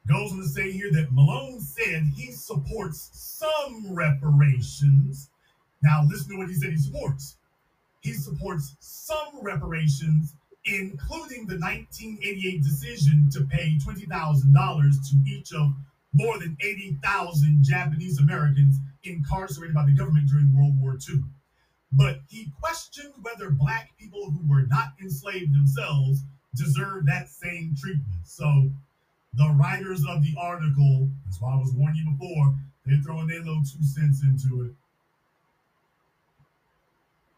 Goes on to say here that Malone said he supports some reparations. Now, listen to what he said he supports. He supports some reparations, including the 1988 decision to pay $20,000 to each of more than 80,000 Japanese Americans incarcerated by the government during World War II. But he questioned whether black people who were not enslaved themselves deserve that same treatment. So the writers of the article, that's why I was warning you before, they're throwing their little two cents into it.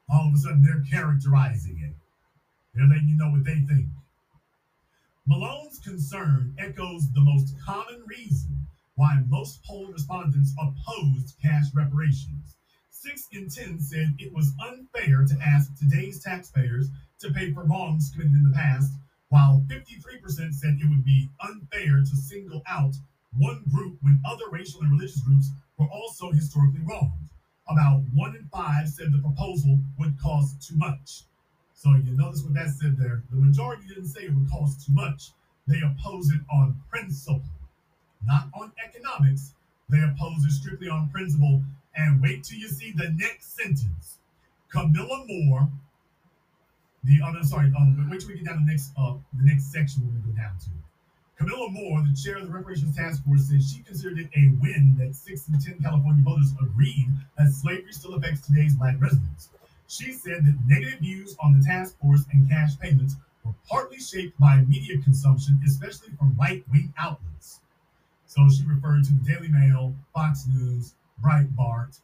All of a sudden, they're characterizing it. They're letting you know what they think. Malone's concern echoes the most common reason why most poll respondents opposed cash reparations. Six in ten said it was unfair to ask today's taxpayers to pay for wrongs committed in the past, while 53% said it would be unfair to single out one group when other racial and religious groups were also historically wronged. About one in five said the proposal would cost too much. So you notice what that said there. The majority didn't say it would cost too much. They oppose it on principle, not on economics. They oppose it strictly on principle. And wait till you see the next sentence. Kamilah Moore, the oh, no, sorry, um, wait till we get down to the next uh the next section we're gonna go down to. Kamilah Moore, the chair of the reparations task force, said she considered it a win that six in ten California voters agreed that slavery still affects today's black residents. She said that negative views on the task force and cash payments were partly shaped by media consumption, especially from right wing outlets. So she referred to the Daily Mail, Fox News, Breitbart.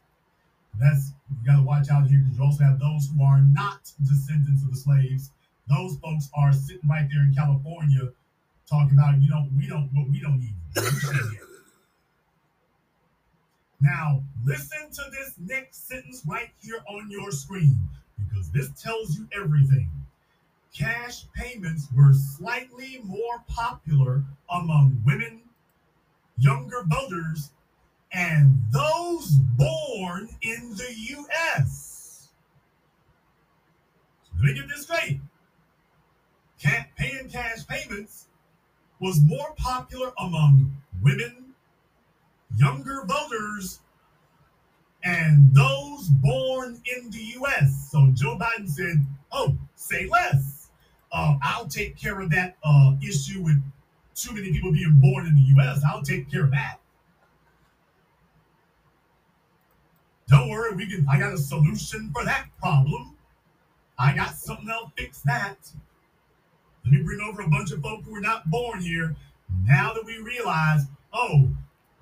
That's you got to watch out here because you also have those who are not descendants of the slaves. Those folks are sitting right there in California talking about, you know, we don't what we don't need. Now, listen to this next sentence right here on your screen because this tells you everything. Cash payments were slightly more popular among women, younger voters, and those born in the U.S. So let me get this straight. Ca- paying cash payments was more popular among women, younger voters, and those born in the U.S. So Joe Biden said, "Oh, say less. Uh, I'll take care of that uh, issue with too many people being born in the U.S. I'll take care of that. Don't worry, we can. I got a solution for that problem. I got something that'll fix that. Let me bring over a bunch of folk who were not born here. Now that we realize, oh,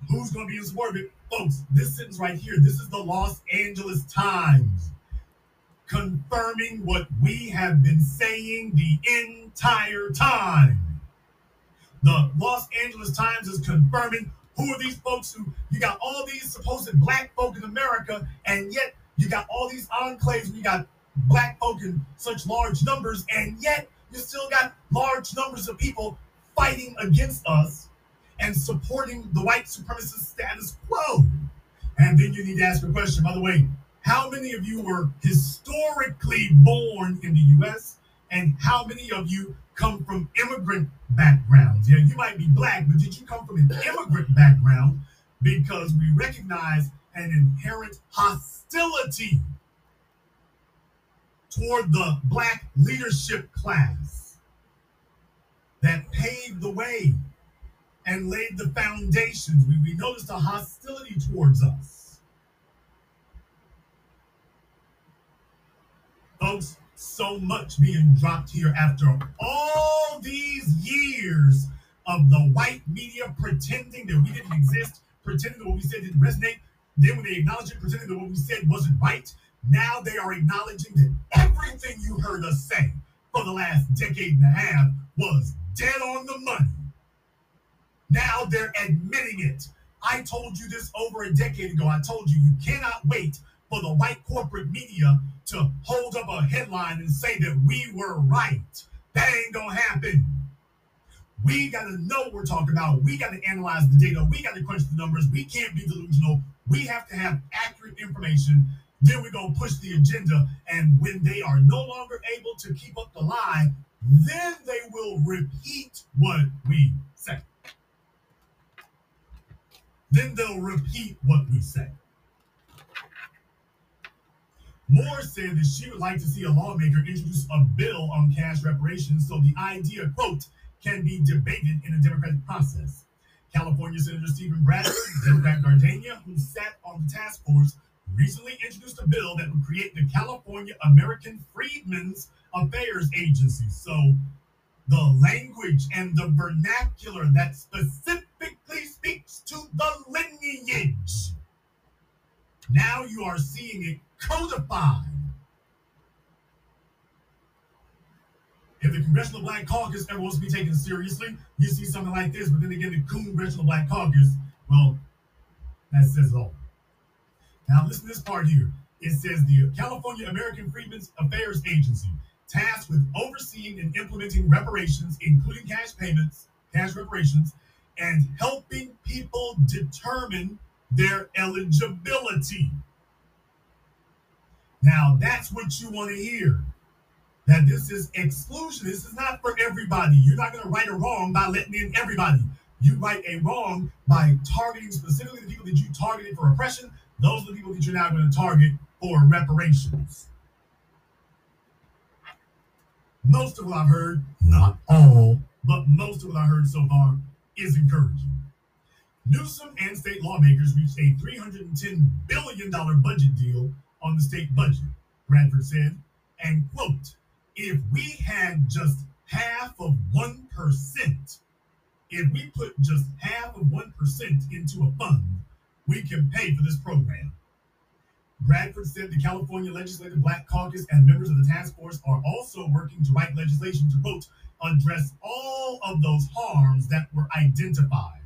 who's going to be in it? Folks, this sentence right here, this is the Los Angeles Times confirming what we have been saying the entire time. The Los Angeles Times is confirming who are these folks who you got all these supposed black folk in America, and yet you got all these enclaves and you got black folk in such large numbers, and yet you still got large numbers of people fighting against us and supporting the white supremacist status quo. And then you need to ask a question, by the way, how many of you were historically born in the US? And how many of you come from immigrant backgrounds? Yeah, you might be black, but did you come from an immigrant background? Because we recognize an inherent hostility toward the black leadership class that paved the way and laid the foundations. We, we noticed a hostility towards us. Folks, so much being dropped here after all these years of the white media pretending that we didn't exist, pretending that what we said didn't resonate. Then when they acknowledge it, pretending that what we said wasn't right, now they are acknowledging that everything you heard us say for the last decade and a half was dead on the money. Now they're admitting it. I told you this over a decade ago. I told you you cannot wait for the white corporate media to hold up a headline and say that we were right. That ain't gonna happen. We got to know what we're talking about. We got to analyze the data. We got to crunch the numbers. We can't be delusional. We have to have accurate information. Then we're going to push the agenda. And when they are no longer able to keep up the lie, then they will repeat what we say. Then they'll repeat what we say. Moore said that she would like to see a lawmaker introduce a bill on cash reparations so the idea, quote, can be debated in a democratic process. California Senator Steven Bradford, Democrat Gardena, who sat on the task force, recently introduced a bill that would create the California American Freedmen's Affairs Agency. So the language and the vernacular that specifically speaks to the lineage. Now you are seeing it codified. If the Congressional Black Caucus ever wants to be taken seriously, you see something like this, but then again, the Congressional Black Caucus, well, that says it all. Now, listen to this part here. It says the California American Freedmen's Affairs Agency, tasked with overseeing and implementing reparations, including cash payments, cash reparations, and helping people determine their eligibility. Now, that's what you want to hear. That this is exclusion. This is not for everybody. You're not going to right a wrong by letting in everybody. You right a wrong by targeting specifically the people that you targeted for oppression. Those are the people that you're now going to target for reparations. Most of what I've heard, not all, but most of what I've heard so far is encouraging. Newsom and state lawmakers reached a $310 billion budget deal on the state budget, Bradford said, and quote, if we had just half of 1%, if we put just half of 1% into a fund, we can pay for this program. Bradford said the California Legislative Black Caucus and members of the task force are also working to write legislation to, quote, address all of those harms that were identified.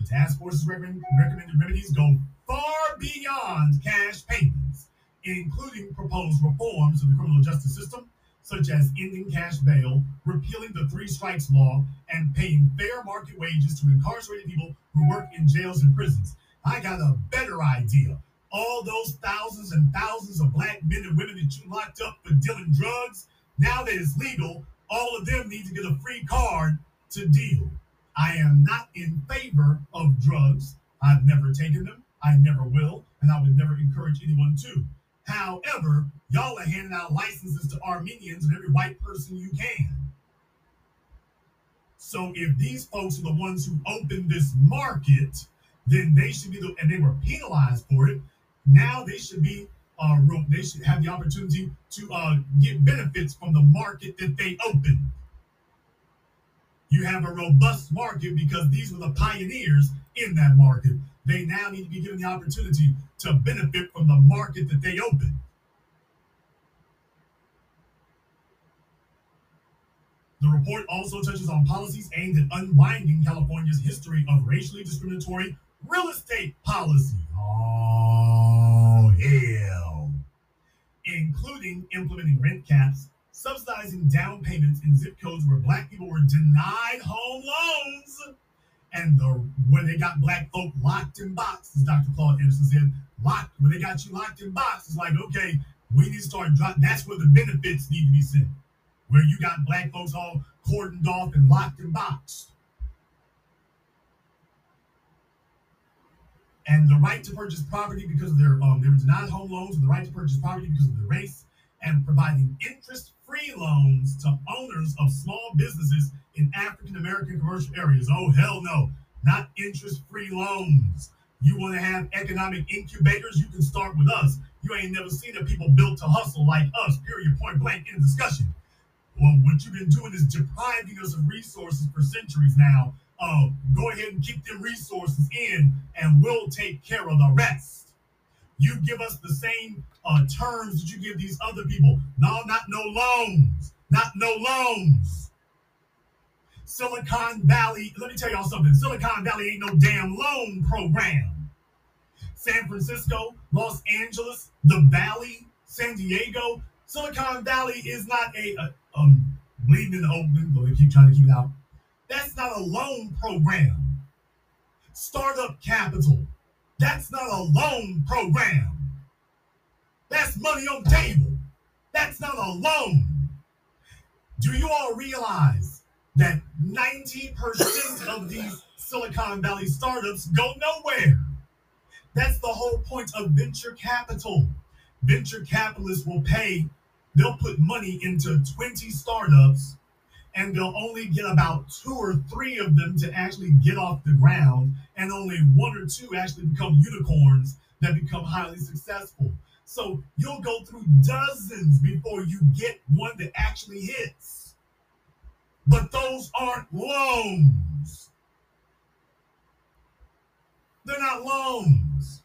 The task force's recommend, recommended remedies go far beyond cash payments, including proposed reforms of the criminal justice system, such as ending cash bail, repealing the three strikes law, and paying fair market wages to incarcerated people who work in jails and prisons. I got a better idea. All those thousands and thousands of black men and women that you locked up for dealing drugs, now that it's legal, all of them need to get a free card to deal. I am not in favor of drugs. I've never taken them. I never will, and I would never encourage anyone to. However, y'all are handing out licenses to Armenians and every white person you can. So if these folks are the ones who opened this market, then they should be the, and they were penalized for it. Now they should be, uh, they should have the opportunity to uh, get benefits from the market that they opened. You have a robust market because these were the pioneers in that market. They now need to be given the opportunity to benefit from the market that they opened. The report also touches on policies aimed at unwinding California's history of racially discriminatory real estate policy. Oh, hell. Including implementing rent caps, subsidizing down payments in zip codes where black people were denied home loans, and the when they got black folk locked in boxes, Dr. Claude Anderson said, locked when they got you locked in boxes, like, okay, we need to start dropping. That's where the benefits need to be sent where you got black folks all cordoned off and locked in boxed. And the right to purchase property because of their um, they were denied home loans, and the right to purchase property because of their race, and providing interest-free loans to owners of small businesses in African American commercial areas. Oh hell no, not interest-free loans. You want to have economic incubators? You can start with us. You ain't never seen a people built to hustle like us. Period. Point blank. In discussion. Well, what you've been doing is depriving us of resources for centuries now. Uh, go ahead and keep them resources in, and we'll take care of the rest. You give us the same uh, terms that you give these other people. No, not no loans. Not no loans. Silicon Valley, let me tell y'all something. Silicon Valley ain't no damn loan program. San Francisco, Los Angeles, the Valley, San Diego. Silicon Valley is not a, a um bleeding in the open, but we keep trying to keep it out. That's not a loan program. Startup capital. That's not a loan program. That's money on table. That's not a loan. Do you all realize that 90% of these Silicon Valley startups go nowhere? That's the whole point of venture capital. Venture capitalists will pay, they'll put money into 20 startups and they'll only get about two or three of them to actually get off the ground, and only one or two actually become unicorns that become highly successful. So you'll go through dozens before you get one that actually hits. But those aren't loans. They're not loans.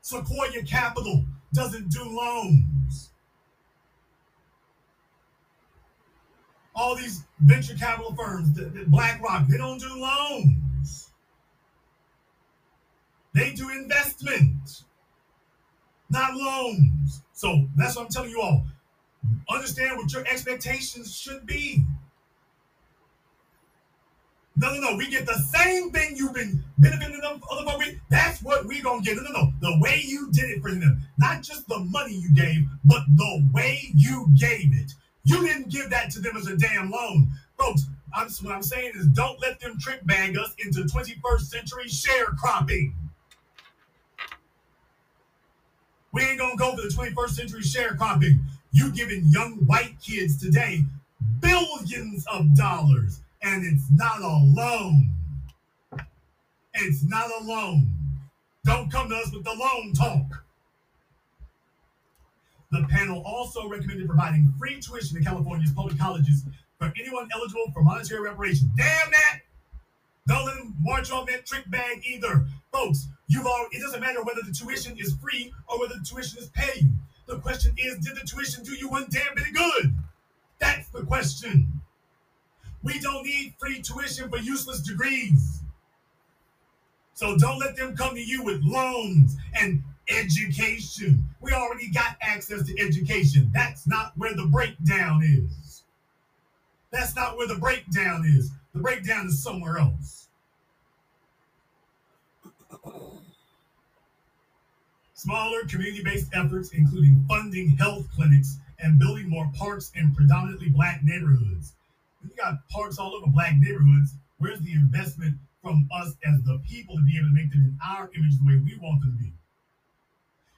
Sequoia Capital doesn't do loans. All these venture capital firms, the, the BlackRock, they don't do loans. They do investment, not loans. So that's what I'm telling you all. Understand what your expectations should be. No, no, no. We get the same thing you've been benefiting them other. That's what we're gonna get. No, no, no. The way you did it for them, not just the money you gave, but the way you gave it. You didn't give that to them as a damn loan, folks. I'm, what I'm saying is, don't let them trick bag us into 21st century sharecropping. We ain't gonna go for the 21st century sharecropping. You giving young white kids today billions of dollars, and it's not a loan. It's not a loan. Don't come to us with the loan talk. The panel also recommended providing free tuition to California's public colleges for anyone eligible for monetary reparations. Damn that! Don't let them march on that trick bag either. Folks, you've all it doesn't matter whether the tuition is free or whether the tuition is paid. The question is, did the tuition do you one damn bit of good? That's the question. We don't need free tuition for useless degrees. So don't let them come to you with loans and education. We already got access to education. That's not where the breakdown is. That's not where the breakdown is. The breakdown is somewhere else. Smaller community based efforts, including funding health clinics and building more parks in predominantly black neighborhoods. You got parks all over black neighborhoods. Where's the investment from us as the people to be able to make them in our image the way we want them to be?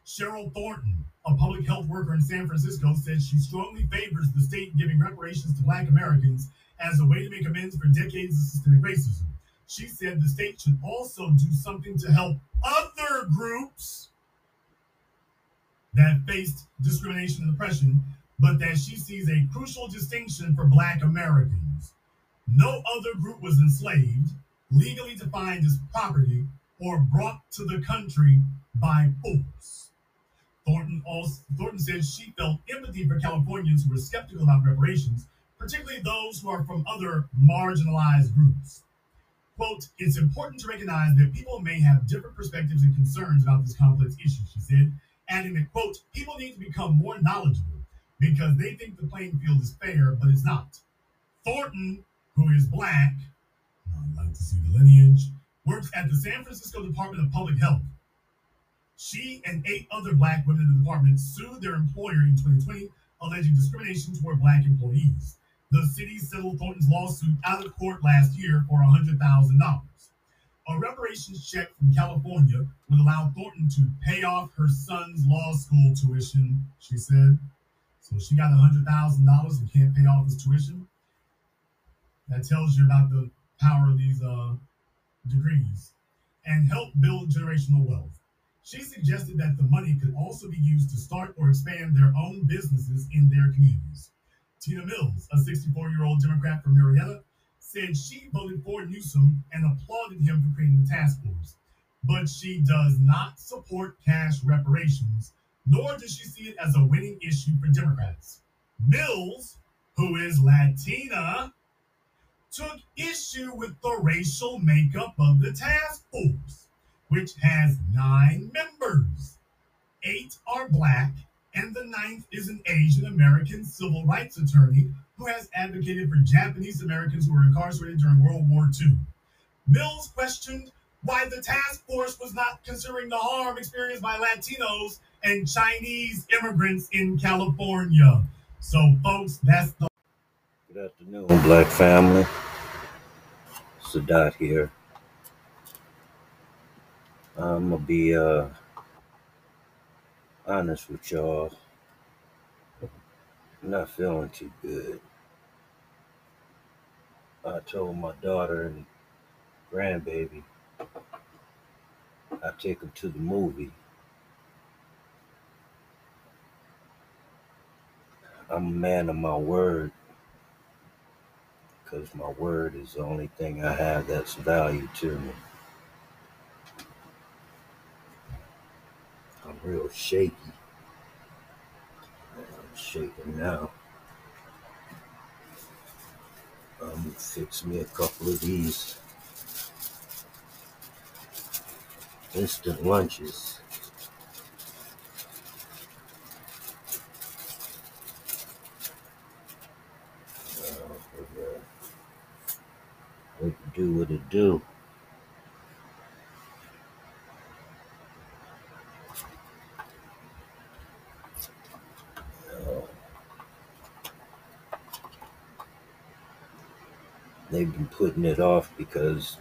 Cheryl Thornton, a public health worker in San Francisco, said she strongly favors the state giving reparations to black Americans as a way to make amends for decades of systemic racism. She said the state should also do something to help other groups that faced discrimination and oppression, but that she sees a crucial distinction for black Americans. No other group was enslaved, legally defined as property, or brought to the country by force. Thornton also Thornton said she felt empathy for Californians who were skeptical about reparations, particularly those who are from other marginalized groups. Quote, it's important to recognize that people may have different perspectives and concerns about this complex issue, she said, adding that, quote, people need to become more knowledgeable because they think the playing field is fair, but it's not. Thornton, who is black, I'd like to see the lineage, works at the San Francisco Department of Public Health. She and eight other black women in the department sued their employer in 2020, alleging discrimination toward black employees. The city settled Thornton's lawsuit out of court last year for $100,000. A reparations check from California would allow Thornton to pay off her son's law school tuition, she said. So she got $100,000 and can't pay off his tuition. That tells you about the power of these uh, degrees and help build generational wealth. She suggested that the money could also be used to start or expand their own businesses in their communities. Tina Mills, a 64 year old Democrat from Murrieta, said she voted for Newsom and applauded him for creating the task force. But she does not support cash reparations, nor does she see it as a winning issue for Democrats. Mills, who is Latina, took issue with the racial makeup of the task force. Which has nine members. Eight are black, and the ninth is an Asian American civil rights attorney who has advocated for Japanese Americans who were incarcerated during World War II. Mills questioned why the task force was not considering the harm experienced by Latinos and Chinese immigrants in California. So, folks, that's the Good afternoon, Black family. Sadat here. I'm gonna be uh, honest with y'all. I'm not feeling too good. I told my daughter and grandbaby I'd take them to the movie. I'm a man of my word because my word is the only thing I have that's value to me. I'm real shaky. I'm shaking now. I'm gonna fix me a couple of these instant lunches. Uh, It do what it do. They've been putting it off because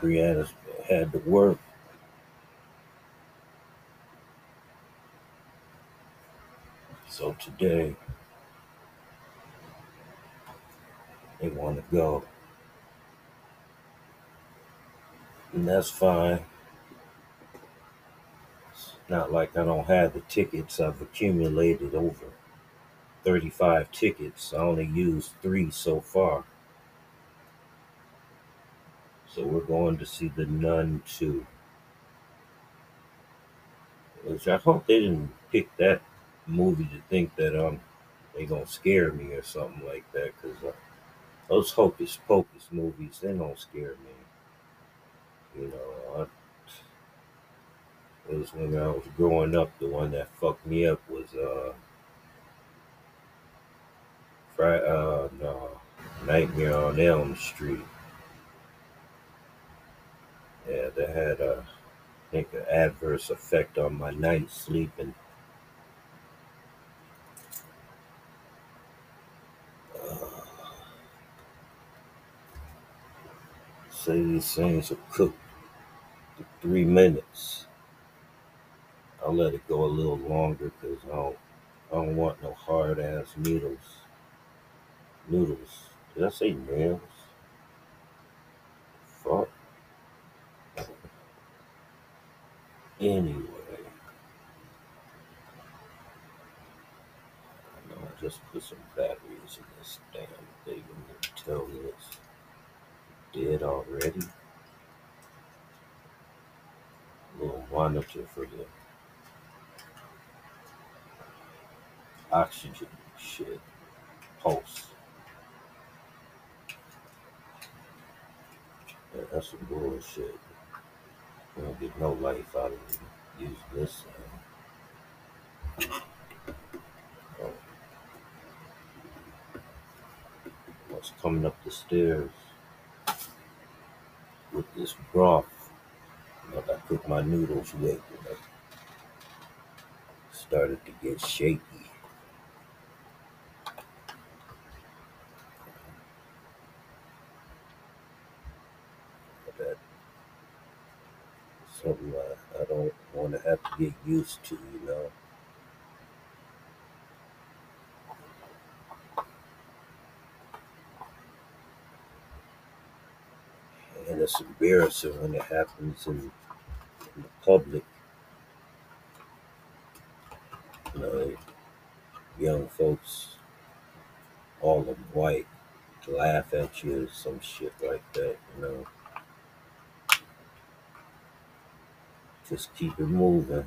Brianna's had to work. So today they want to go. And that's fine. It's not like I don't have the tickets. I've accumulated over 35 tickets. I only used three so far. So we're going to see The Nun 2. Which I hope they didn't pick that movie to think that um they gonna scare me or something like that. Cause uh, those hocus pocus movies, they don't scare me. You know, I, it was when I was growing up. The one that fucked me up was uh, Fri uh, no, Nightmare on Elm Street. Yeah, that had a, I think, an adverse effect on my night sleeping. Uh, say these things will cook for three minutes. I'll let it go a little longer because I don't, I don't want no hard ass noodles. Noodles. Did I say nails? Fuck. Anyway, I just put some batteries in this damn thing and tell me it's dead already. Little monitor for the oxygen shit. Pulse. That's some bullshit. You don't get no life out of it. Use this. Oh, what's coming up the stairs with this broth? Like I cook my noodles with, started to get shaky. That something I, I don't want to have to get used to, you know. And it's embarrassing when it happens in, in the public. You know, young folks, all of white, laugh at you some shit like that, you know. Just keep it moving.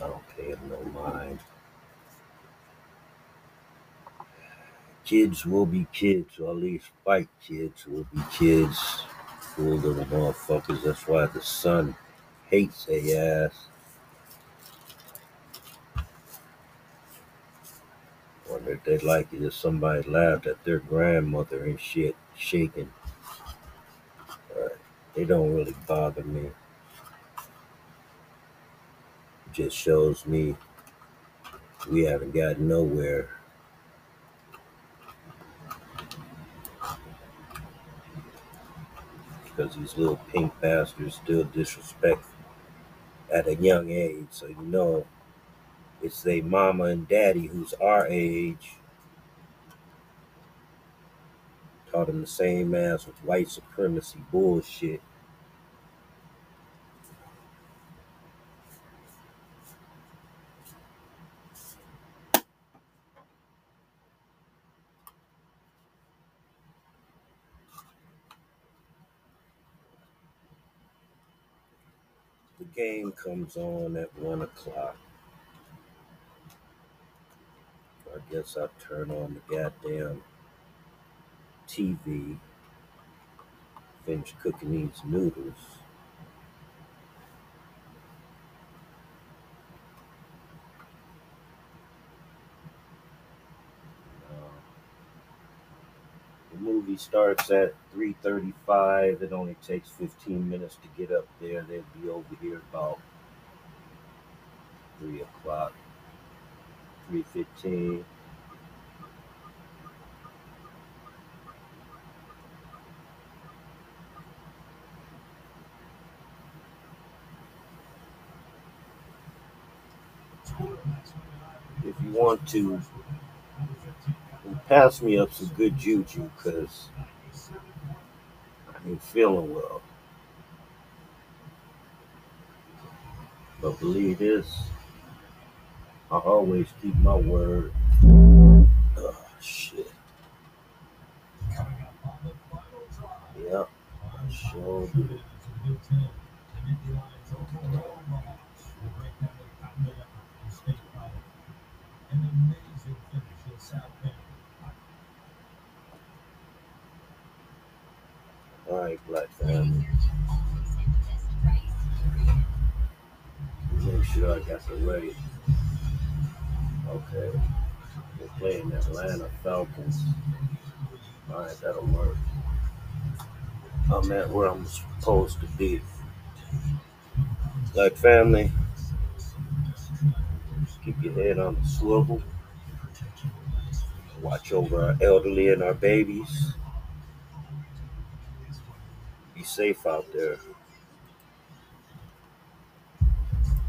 Uh, Pay no mind. kids will be kids, or at least white kids will be kids. Fool little motherfuckers. That's why the son hates a ass. They'd like it if somebody laughed at their grandmother and shit, shaking. They don't really bother me. Just shows me we haven't gotten nowhere. Because these little pink bastards still disrespect at a young age. So you know it's they mama and daddy who's our age taught them the same ass with white supremacy bullshit. The game comes on at one o'clock. I guess I'll turn on the goddamn TV. Finish cooking these noodles. Uh, the movie starts at 3.35 it only takes 15 minutes to get up there they'll be over here about 3 o'clock 3.15 if you want to pass me up some good juju because I ain't feeling well. But believe this, I always keep my word. Oh, shit. Yep, I sure do. All right, Black family. Make sure I got the right. Okay. We're playing Atlanta Falcons. All right, that'll work. I'm at where I'm supposed to be. Black family, keep your head on the swivel. Watch over our elderly and our babies. Be safe out there.